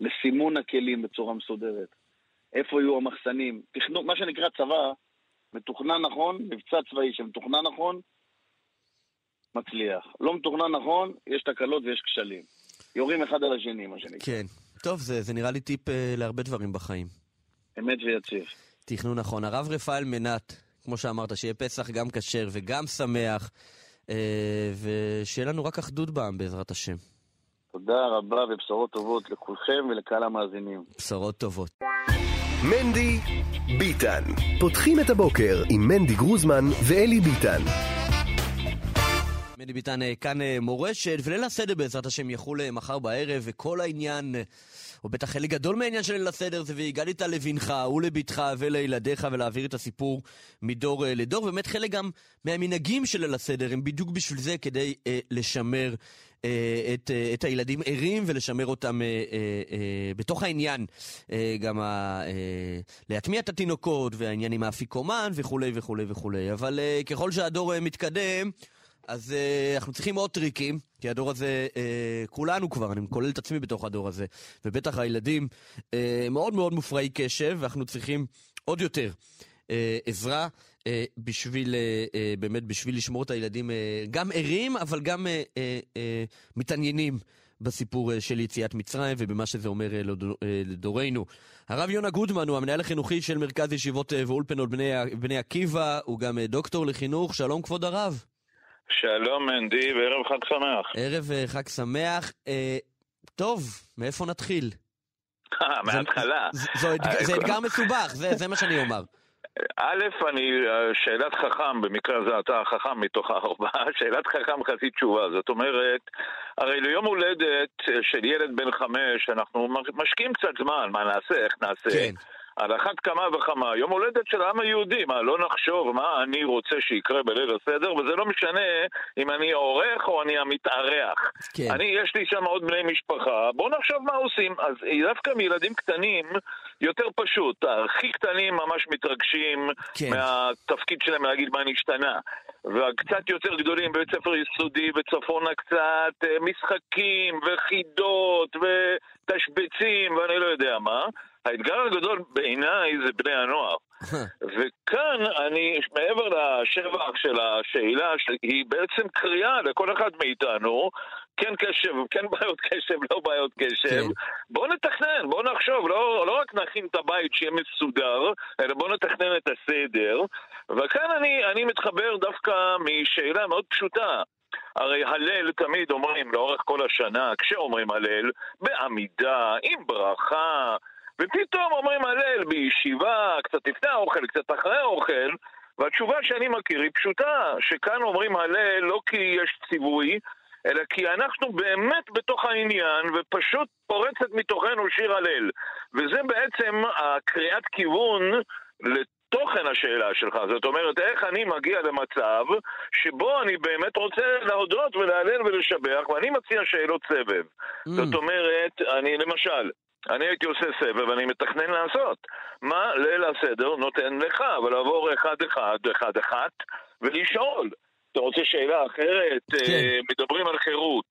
לסימון הכלים בצורה מסודרת. איפה יהיו המחסנים? תכנון, מה שנקרא צבא, מתוכנן נכון, מבצע צבאי שמתוכנן נכון, מצליח. לא מתוכנן נכון, יש תקלות ויש כשלים. יורים אחד על השני, מה שנקרא. כן. טוב, זה, זה נראה לי טיפ אה, להרבה דברים בחיים. אמת ויציב. תכנון נכון. הרב רפאל מנת, כמו שאמרת, שיהיה פסח גם כשר וגם שמח, אה, ושיהיה לנו רק אחדות בעם בעזרת השם. תודה רבה ובשורות טובות לכולכם ולקהל המאזינים. בשורות טובות. מנדי ביטן. פותחים את הבוקר עם מנדי גרוזמן ואלי ביטן. מני ביטן, אה, כאן אה, מורשת, וליל הסדר בעזרת השם יחול אה, מחר בערב, וכל העניין, או בטח חלק גדול מהעניין של ליל הסדר זה והגדת לבנך ולבתך ולילדיך ולהעביר את הסיפור מדור לדור, ובאמת חלק גם מהמנהגים של ליל הסדר הם בדיוק בשביל זה, כדי אה, לשמר אה, את, אה, את הילדים ערים ולשמר אותם אה, אה, אה, בתוך העניין. אה, גם ה, אה, להטמיע את התינוקות והעניין עם האפיקומן וכולי וכולי וכולי. אבל אה, ככל שהדור אה, מתקדם, אז uh, אנחנו צריכים עוד טריקים, כי הדור הזה, uh, כולנו כבר, אני כולל את עצמי בתוך הדור הזה, ובטח הילדים uh, מאוד מאוד מופרעי קשב, ואנחנו צריכים עוד יותר uh, עזרה uh, בשביל, uh, uh, באמת, בשביל לשמור את הילדים uh, גם ערים, אבל גם uh, uh, uh, מתעניינים. בסיפור uh, של יציאת מצרים ובמה שזה אומר uh, לדור, לדורנו. הרב יונה גודמן הוא המנהל החינוכי של מרכז ישיבות uh, ואולפנות בני, בני עקיבא, הוא גם uh, דוקטור לחינוך. שלום כבוד הרב. שלום מנדי, וערב חג שמח. ערב אה, חג שמח. אה, טוב, מאיפה נתחיל? אה, מההתחלה. זה, זו אתג... זה אתגר מסובך, זה, זה מה שאני אומר. א', אני, שאלת חכם, במקרה הזה אתה החכם מתוך הארבעה, שאלת חכם חצי תשובה. זאת אומרת, הרי ליום הולדת של ילד בן חמש, אנחנו משקיעים קצת זמן, מה נעשה, איך נעשה. כן. על אחת כמה וכמה, יום הולדת של העם היהודי, מה, לא נחשוב מה אני רוצה שיקרה בליל הסדר, וזה לא משנה אם אני העורך או אני המתארח. כן. אני, יש לי שם עוד בני משפחה, בואו נחשוב מה עושים. אז דווקא מילדים קטנים, יותר פשוט. הכי קטנים ממש מתרגשים כן. מהתפקיד שלהם להגיד מה נשתנה. והקצת יותר גדולים בבית ספר יסודי וצפונה קצת, אה, משחקים וחידות ותשבצים ואני לא יודע מה. האתגר הגדול בעיניי זה בני הנוער. וכאן אני, מעבר לשבח של השאלה, שהיא בעצם קריאה לכל אחד מאיתנו, כן קשב, כן בעיות קשב, לא בעיות קשב, כן. בואו נתכנן, בואו נחשוב, לא, לא רק נכין את הבית שיהיה מסודר, אלא בואו נתכנן את הסדר. וכאן אני, אני מתחבר דווקא משאלה מאוד פשוטה. הרי הלל תמיד אומרים לאורך כל השנה, כשאומרים הלל, בעמידה, עם ברכה, ופתאום אומרים הלל בישיבה, קצת לפני האוכל, קצת אחרי האוכל, והתשובה שאני מכיר היא פשוטה, שכאן אומרים הלל לא כי יש ציווי, אלא כי אנחנו באמת בתוך העניין, ופשוט פורצת מתוכנו שיר הלל. וזה בעצם הקריאת כיוון לתוכן השאלה שלך. זאת אומרת, איך אני מגיע למצב שבו אני באמת רוצה להודות ולהלל ולשבח, ואני מציע שאלות סבב. Mm. זאת אומרת, אני למשל, אני הייתי עושה סבב, אני מתכנן לעשות. מה ליל הסדר נותן לך, ולעבור אחד-אחד, אחד-אחת, ולשאול. אתה רוצה שאלה אחרת? כן. אה, מדברים על חירות.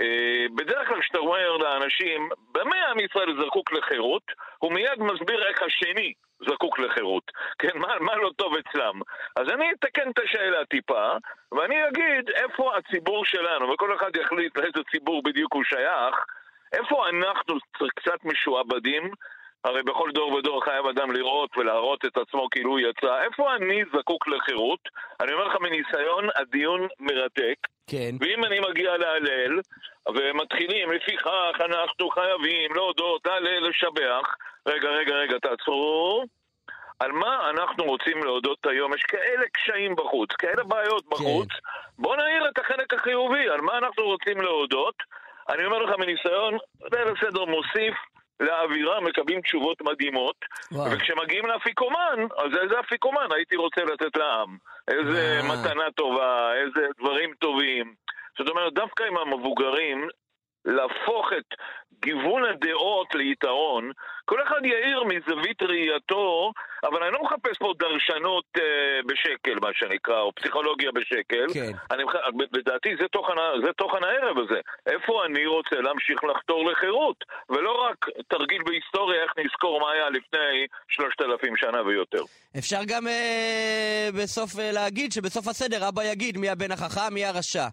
אה, בדרך כלל כשאתה אומר לאנשים, במה עם ישראל זקוק לחירות, הוא מיד מסביר איך השני זקוק לחירות. כן, מה, מה לא טוב אצלם. אז אני אתקן את השאלה טיפה, ואני אגיד איפה הציבור שלנו, וכל אחד יחליט לאיזה ציבור בדיוק הוא שייך, איפה אנחנו קצת משועבדים הרי בכל דור ודור חייב אדם לראות ולהראות את עצמו כאילו הוא יצא. איפה אני זקוק לחירות? אני אומר לך מניסיון, הדיון מרתק. כן. ואם אני מגיע להלל, ומתחילים, לפיכך אנחנו חייבים להודות, להלל, לשבח. רגע, רגע, רגע, תעצרו. על מה אנחנו רוצים להודות היום? יש כאלה קשיים בחוץ, כאלה בעיות בחוץ. בוא נעיר את החלק החיובי, על מה אנחנו רוצים להודות. אני אומר לך מניסיון, ליל הסדר מוסיף לאווירה, מקבלים תשובות מדהימות. וואו. וכשמגיעים לאפיקומן, אז איזה אפיקומן הייתי רוצה לתת לעם? איזה אה. מתנה טובה, איזה דברים טובים. זאת אומרת, דווקא עם המבוגרים, להפוך את גיוון הדעות ליתרון, כל אחד יאיר מזווית ראייתו, אבל אני לא מחפש פה דרשנות אה, בשקל, מה שנקרא, או פסיכולוגיה בשקל. כן. אני, לדעתי זה תוכן, זה תוכן הערב הזה. איפה אני רוצה להמשיך לחתור לחירות? ולא רק תרגיל בהיסטוריה איך נזכור מה היה לפני שלושת אלפים שנה ויותר. אפשר גם אה, בסוף אה, להגיד שבסוף הסדר אבא יגיד מי הבן החכם, מי הרשע.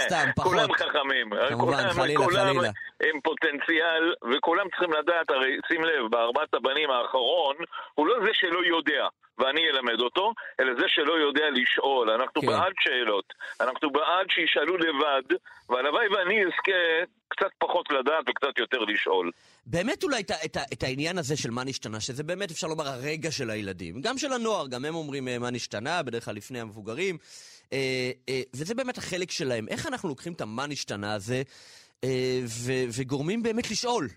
סתם, פחות. כולם חכמים. כמובן, כולם, חלילה, כולם חלילה. עם פוטנציאל, וכולם צריכים לדעת, הרי שים לב, בארבעת הבנים האחרון, הוא לא זה שלא יודע. ואני אלמד אותו, אלא זה שלא יודע לשאול. אנחנו כן. בעד שאלות, אנחנו בעד שישאלו לבד, והלוואי ואני אזכה קצת פחות לדעת וקצת יותר לשאול. באמת אולי את, את, את העניין הזה של מה נשתנה, שזה באמת אפשר לומר הרגע של הילדים, גם של הנוער, גם הם אומרים אה, מה נשתנה, בדרך כלל לפני המבוגרים, אה, אה, וזה באמת החלק שלהם. איך אנחנו לוקחים את המה נשתנה הזה אה, וגורמים באמת לשאול?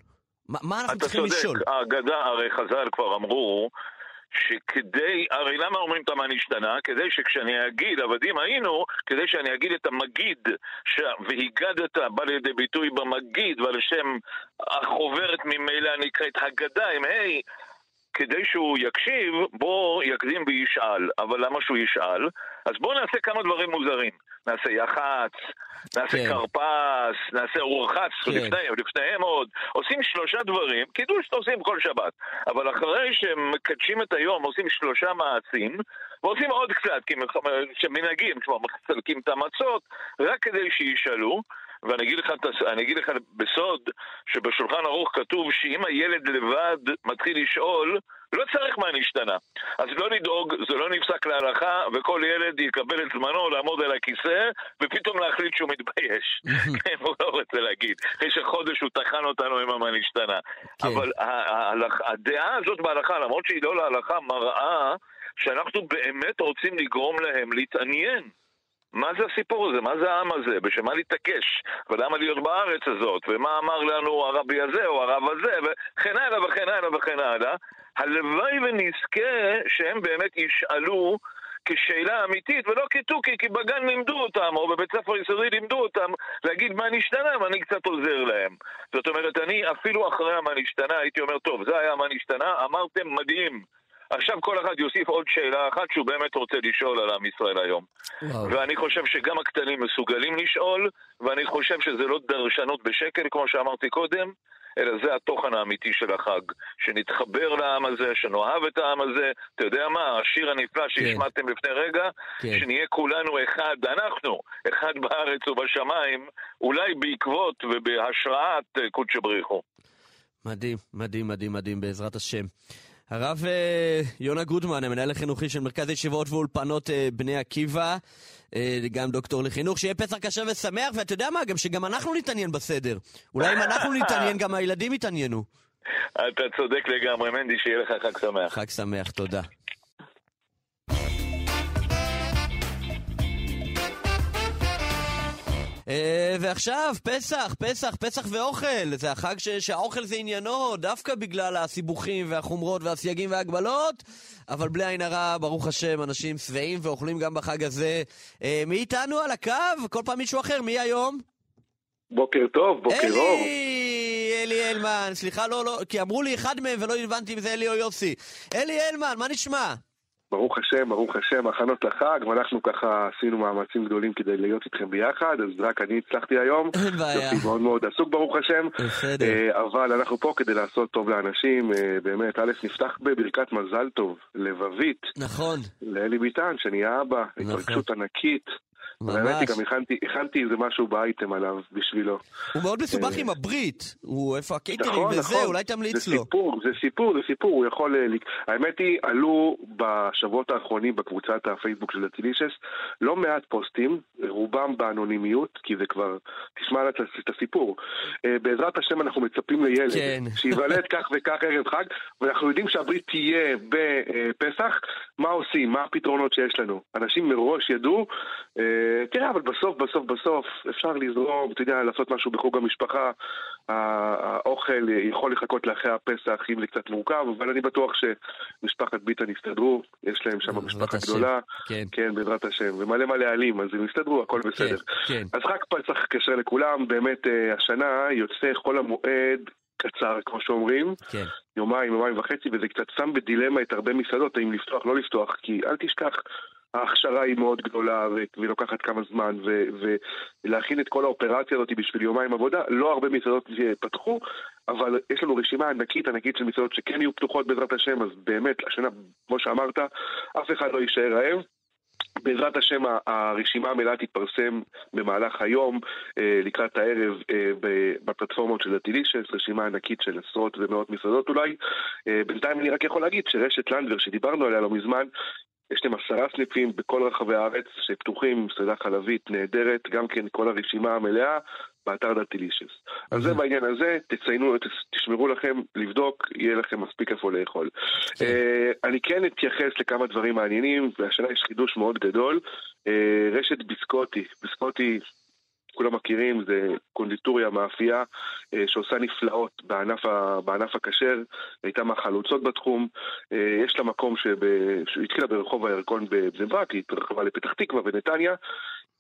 מה, אנחנו אתה צריכים לשאול? צודק, האגדה, הרי חז"ל כבר אמרו שכדי, הרי למה אומרים את המה נשתנה? כדי שכשאני אגיד, עבדים היינו, כדי שאני אגיד את המגיד, ש... והיגדת בא לידי ביטוי במגיד, ועל שם החוברת ממילא נקראת הגדה עם ה', כדי שהוא יקשיב, בוא יקדים וישאל. אבל למה שהוא ישאל? אז בואו נעשה כמה דברים מוזרים. נעשה יח"צ, נעשה כן. כרפס, נעשה רוחץ, כן. לפניהם, לפניהם עוד. עושים שלושה דברים, קידוש עושים כל שבת. אבל אחרי שהם מקדשים את היום, עושים שלושה מעשים, ועושים עוד קצת, כי שמנהגים, כלומר, מחלקים את המצות, רק כדי שישאלו. ואני אגיד לך, אני אגיד לך בסוד, שבשולחן ערוך כתוב שאם הילד לבד מתחיל לשאול, לא צריך מה נשתנה. אז לא לדאוג, זה לא נפסק להלכה, וכל ילד יקבל את זמנו לעמוד על הכיסא, ופתאום להחליט שהוא מתבייש. כן, הוא לא רוצה להגיד. אחרי שחודש הוא טחן אותנו עם המה נשתנה. כן. אבל הדעה הזאת בהלכה, למרות שהיא לא להלכה, מראה שאנחנו באמת רוצים לגרום להם להתעניין. מה זה הסיפור הזה? מה זה העם הזה? בשביל מה להתעקש? ולמה להיות בארץ הזאת? ומה אמר לנו הרבי הזה או הרב הזה? וכן הלאה וכן הלאה וכן הלאה. הלוואי ונזכה שהם באמת ישאלו כשאלה אמיתית ולא כתוכי, כי בגן לימדו אותם, או בבית ספר יסודי לימדו אותם להגיד מה נשתנה ואני קצת עוזר להם. זאת אומרת, אני אפילו אחרי המה נשתנה הייתי אומר, טוב, זה היה מה נשתנה, אמרתם מדהים. עכשיו כל אחד יוסיף עוד שאלה אחת שהוא באמת רוצה לשאול על עם ישראל היום. וואו. ואני חושב שגם הקטנים מסוגלים לשאול, ואני חושב שזה לא דרשנות בשקל, כמו שאמרתי קודם, אלא זה התוכן האמיתי של החג. שנתחבר לעם הזה, שנאהב את העם הזה. אתה יודע מה, השיר הנפלא שהשמעתם לפני רגע, כן. שנהיה כולנו אחד, אנחנו, אחד בארץ ובשמיים, אולי בעקבות ובהשראת אה, קודשא בריחו. מדהים, מדהים, מדהים, מדהים, בעזרת השם. הרב אה, יונה גודמן, המנהל החינוכי של מרכז ישיבות ואולפנות אה, בני עקיבא, אה, גם דוקטור לחינוך, שיהיה פסח כשר ושמח, ואתה יודע מה, גם שגם אנחנו נתעניין בסדר. אולי אם אנחנו נתעניין, גם הילדים יתעניינו. אתה צודק לגמרי, מנדי, שיהיה לך חג שמח. חג שמח, תודה. ועכשיו, פסח, פסח, פסח ואוכל. זה החג ש- שהאוכל זה עניינו, דווקא בגלל הסיבוכים והחומרות והסייגים וההגבלות, אבל בלי עין הרע, ברוך השם, אנשים שבעים ואוכלים גם בחג הזה. אה, מי איתנו על הקו? כל פעם מישהו אחר, מי היום? בוקר טוב, בוקר אור. אלי! אלי הלמן, סליחה, לא, לא, כי אמרו לי אחד מהם ולא הבנתי אם זה אלי או יוסי. אלי הלמן, מה נשמע? ברוך השם, ברוך השם, הכנות לחג, ואנחנו ככה עשינו מאמצים גדולים כדי להיות איתכם ביחד, אז רק אני הצלחתי היום. אין בעיה. יופי, מאוד מאוד עסוק ברוך השם. בסדר. אה, אבל אנחנו פה כדי לעשות טוב לאנשים, אה, באמת, א', נפתח בברכת מזל טוב, לבבית, נכון. לאלי ביטן, שנהיה אבא, נכון. התרגשות ענקית. האמת היא, ממש. גם הכנתי, הכנתי איזה משהו באייטם עליו בשבילו. הוא מאוד מסובך אה, עם הברית. הוא איפה הקייטרינג נכון, וזה, נכון. אולי תמליץ זה לו. סיפור, זה סיפור, זה סיפור, הוא יכול... אה, האמת היא, עלו בשבועות האחרונים בקבוצת הפייסבוק של אצילישס לא מעט פוסטים, רובם באנונימיות, כי זה כבר... תשמע את הסיפור. אה, בעזרת השם אנחנו מצפים לילד, כן. שייוולד כך וכך ערב חג, ואנחנו יודעים שהברית תהיה בפסח, מה עושים? מה הפתרונות שיש לנו? אנשים מראש ידעו, תראה, אבל בסוף, בסוף, בסוף, אפשר לזרום, אתה יודע, לעשות משהו בחוג המשפחה, האוכל יכול לחכות לאחרי הפסח אם זה קצת מורכב, אבל אני בטוח שמשפחת ביטן יסתדרו, יש להם שם משפחה. גדולה, כן. כן, בעזרת השם, ומלא מלא עלים, אז הם יסתדרו, הכל בסדר. כן. אז חג פסח כשר לכולם, באמת אה, השנה יוצא חול המועד קצר, כמו שאומרים, כן. יומיים, יומיים וחצי, וזה קצת שם בדילמה את הרבה מסעדות, האם לפתוח, לא לפתוח, כי אל תשכח, ההכשרה היא מאוד גדולה ו- והיא לוקחת כמה זמן, ו- ולהכין את כל האופרציה הזאת בשביל יומיים עבודה, לא הרבה מסעדות פתחו, אבל יש לנו רשימה ענקית ענקית של מסעדות שכן יהיו פתוחות בעזרת השם, אז באמת, השנה, כמו שאמרת, אף אחד לא יישאר רעב. בעזרת השם הרשימה המלאה תתפרסם במהלך היום, אה, לקראת הערב אה, בפלטפורמות של הטילישס, רשימה ענקית של עשרות ומאות מסעדות אולי. אה, בינתיים אני רק יכול להגיד שרשת לנדבר שדיברנו עליה לא מזמן, יש להם עשרה סניפים בכל רחבי הארץ שפתוחים, מסעדה חלבית נהדרת, גם כן כל הרשימה המלאה באתר דלטילישס. אז זה בעניין הזה, תציינו, תשמרו לכם, לבדוק, יהיה לכם מספיק איפה לאכול. אה, אני כן אתייחס לכמה דברים מעניינים, והשנה יש חידוש מאוד גדול. אה, רשת ביסקוטי, ביסקוטי כולם מכירים, זה קונדיטוריה, מאפייה, אה, שעושה נפלאות בענף, בענף הכשר, הייתה מהחלוצות בתחום. אה, יש לה מקום שהתחילה ברחוב הירקון בבני ברק, היא התרחבה לפתח תקווה ונתניה.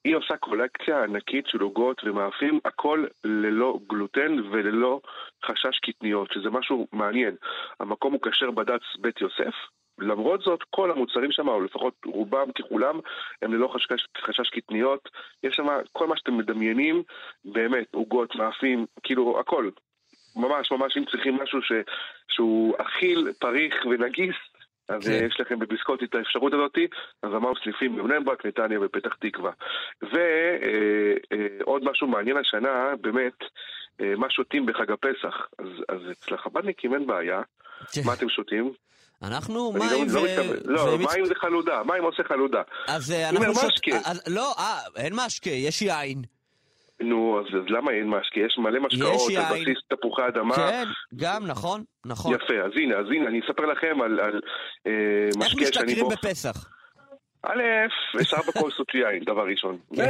היא עושה קולקציה ענקית של עוגות ומאפים, הכל ללא גלוטן וללא חשש קטניות, שזה משהו מעניין. המקום הוא כשר בד"ץ בית יוסף, למרות זאת, כל המוצרים שם, או לפחות רובם ככולם, הם ללא חשש, חשש קטניות. יש שם כל מה שאתם מדמיינים, באמת, עוגות, מאפים, כאילו, הכל. ממש, ממש, אם צריכים משהו ש, שהוא אכיל, פריך ונגיס, אז כן. כן. יש לכם בביסקוטי את האפשרות הזאת, אז אמרנו סניפים בבני ברק, נתניה ופתח תקווה. ועוד משהו מעניין השנה, באמת, אה, מה שותים בחג הפסח. אז, אז אצל החב"דניקים אין בעיה. כן. מה אתם שותים? אנחנו אני מים לא, ו... לא. לא מים זה חלודה, מים עושה חלודה. אז אה, אנחנו. אז- לא, אה, אין משקה, יש יין. נו, אז, אז למה אין משקה? יש מלא משקאות יש על. בסיס תפוחי אדמה. כן, גם, נכון, נכון. יפה, אז הנה, אז הנה, אני אספר לכם על, על אה, איך משקה שאני משתכרים בו. בפסח? א', יש ארבע כוסות יין, דבר ראשון. כן.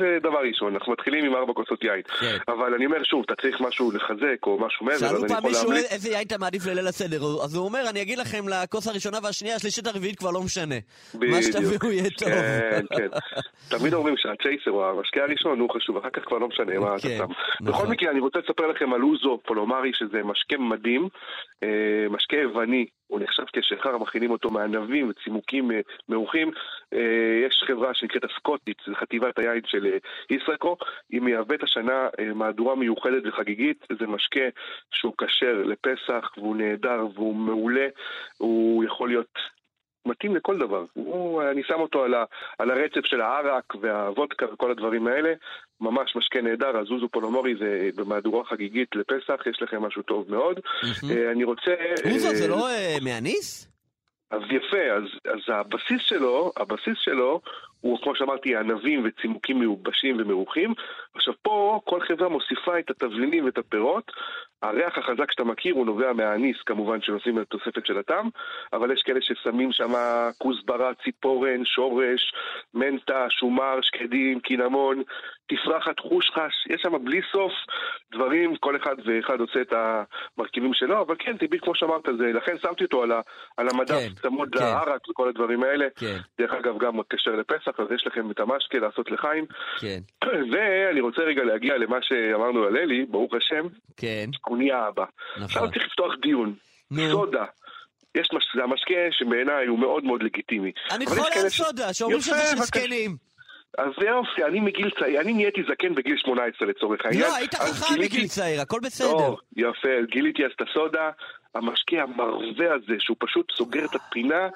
זה- דבר ראשון, אנחנו מתחילים עם ארבע כוסות יין. כן. אבל אני אומר שוב, אתה צריך משהו לחזק או משהו מעבר, אז שאלו אני פעם יכול מישהו להמליץ. איזה יין אתה מעדיף לליל הסדר, אז הוא אומר, אני אגיד לכם לכוס הראשונה והשנייה, השלישית הרביעית כבר לא משנה. מה. שתביאו יהיה טוב. כן, כן. תמיד אומרים שהצ'ייסר או המשקה הראשון הוא חשוב, אחר כך כבר לא משנה מה אתה כן, שם. נכון. בכל מקרה, אני רוצה לספר לכם על אוזו פולומרי, שזה משקה מדהים, אה, משקה יווני. הוא נחשב כשחר, מכינים אותו מענבים וצימוקים אה, מעוכים. אה, יש חברה שנקראת הסקוטית, זו חטיבת היין של אה, ישראקו. היא מייבאת השנה מהדורה מיוחדת וחגיגית. זה משקה שהוא כשר לפסח, והוא נהדר, והוא מעולה. הוא יכול להיות מתאים לכל דבר. הוא, אני שם אותו על, ה, על הרצף של הערק והוודקה וכל הדברים האלה. ממש משקה נהדר, הזוזו פולומורי זה במהדורה חגיגית לפסח, יש לכם משהו טוב מאוד. אה, אני רוצה... אוזו אה, זה לא אה, מהניס? אז יפה, אז, אז הבסיס שלו, הבסיס שלו הוא כמו שאמרתי ענבים וצימוקים מיובשים ומרוחים. עכשיו פה כל חברה מוסיפה את התבלינים ואת הפירות. הריח החזק שאתה מכיר הוא נובע מהאניס כמובן שנושאים את התוספת של הטעם, אבל יש כאלה ששמים שם כוסברה, ציפורן, שורש, מנטה, שומר, שקדים, קינמון, תפרחת, חושחש, יש שם בלי סוף דברים, כל אחד ואחד עושה את המרכיבים שלו, אבל כן, טבעי כמו שאמרת, זה, לכן שמתי אותו על, ה, על המדף כן, צמוד כן. לערק וכל הדברים האלה. כן, דרך אגב, גם כשר לפסח, אז יש לכם את המשקה לעשות לחיים. כן, ואני רוצה רגע להגיע למה שאמרנו על אלי, ברוך השם, כן, הוא נהיה אבא. נכון. עכשיו צריך לפתוח דיון. נו. סודה. יש מש... זה המשקה שבעיניי הוא מאוד מאוד לגיטימי. אני חולה על סודה, שאומרים שזה של. זקנים. אז יופי, אני מגיל צעיר, אני נהייתי זקן בגיל 18 לצורך העניין. לא, היית חכם בגיל צעיר, הכל בסדר. או, יפה, גיליתי אז את הסודה, המשקה המרווה הזה, שהוא פשוט סוגר את הפינה,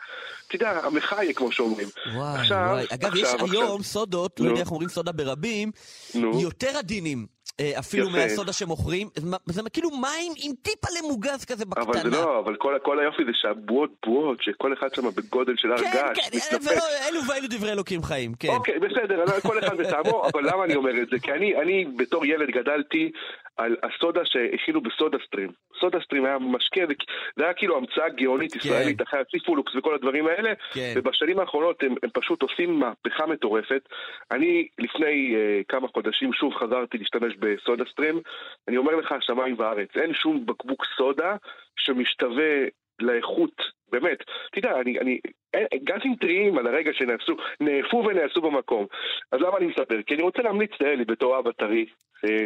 אתה יודע, המחאה כמו שאומרים. וואי, עכשיו, וואי. אגב, יש עכשיו, היום עכשיו. סודות, לא. יודע איך אומרים סודה ברבים, נו. יותר עדינים. אה, אפילו יפה. מהסודה שמוכרים, זה כאילו מים עם טיפה למוגז כזה אבל זה בקטנה. לא, אבל כל, כל היופי זה שהבועות בועות, שכל אחד שם בגודל של הר כן, געש, כן, מתנפץ. ולא, אלו ואלו דברי אלוקים חיים, כן. אוקיי, בסדר, כל אחד בטעמו, אבל למה אני אומר את זה? כי אני, אני בתור ילד גדלתי על הסודה שהכינו בסודה סטרים. סודה סטרים היה משקה, זה, זה היה כאילו המצאה גאונית ישראלית, אחרי הסיפולוקס וכל הדברים האלה, כן. ובשנים האחרונות הם, הם פשוט עושים מהפכה מטורפת. אני לפני uh, כמה חודשים שוב חזרתי להשתמש בסודה סטרים, אני אומר לך, שמיים וארץ, אין שום בקבוק סודה שמשתווה לאיכות, באמת. אתה יודע, אני, אני, אין- גזים טריים על הרגע שנעשו, נאפו ונעשו במקום. אז למה אני מספר? כי אני רוצה להמליץ לאלי בתור אבא טרי, אה,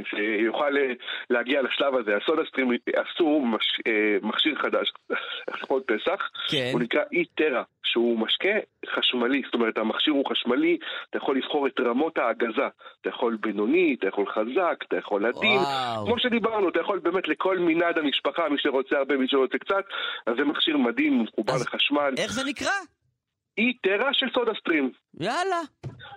שיוכל אה, להגיע לשלב הזה. הסודה סטרים עשו מש, אה, מכשיר חדש, לכבוד פסח, כן. הוא נקרא אי-טרה, שהוא משקה חשמלי, זאת אומרת המכשיר הוא חשמלי, אתה יכול לבחור את רמות ההגזה, אתה יכול בינוני, אתה יכול חזק, אתה יכול עדין. כמו שדיברנו, אתה יכול באמת לכל מנעד המשפחה, מי שרוצה הרבה, מי שרוצה קצת, אז זה מכשיר מדהים, מחובר אז לחשמל. איך זה נקרא? אי-טרה של סודה סטרים. יאללה.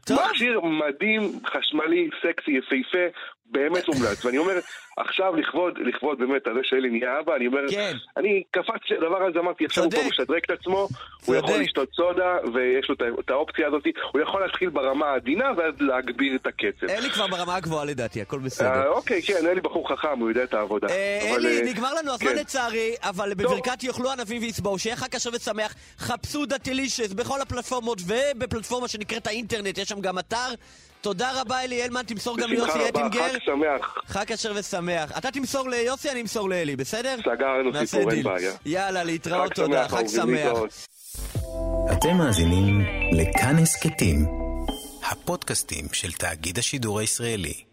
טוב. מכשיר מדהים, חשמלי, סקסי, יפהפה, באמת מומלץ. ואני אומר, עכשיו לכבוד, לכבוד באמת על זה שאלי נהיה אבא, אני אומר, כן. אני קפצתי לדבר הזה, אמרתי, עכשיו הוא. פה משדרג את עצמו, הוא. יכול לשתות סודה, ויש לו את האופציה הזאת, הוא יכול להתחיל ברמה העדינה ואז להגביר את הקצב. אלי כבר ברמה הגבוהה לדעתי, הכל אה, בסדר. אוקיי, כן, אלי בחור חכם, הוא יודע את העבודה. אה, אלי, אה, נגמר לנו הזמן כן. לצערי, אבל בברכת יאכלו ענבים ויצבעו, שיהיה חג כשר ושמח, חפשו דתילישס בכל הפלטפורמות ובפלטפורמה שנקראת האינטרנט, יש שם גם אתר. תודה רבה אלי הלמן, תמסור גם ליוסי אטינגר. חג שמח. חג כשר ושמח. אתה תמסור ליוסי, אני אמסור לאלי, בסדר? סגרנו סיפור, אין. בעיה. יאללה, להתראות, תודה, חג שמח. אתם מאזינים לכאן הסכתים, הפודקאסטים של תאגיד השידור הישראלי.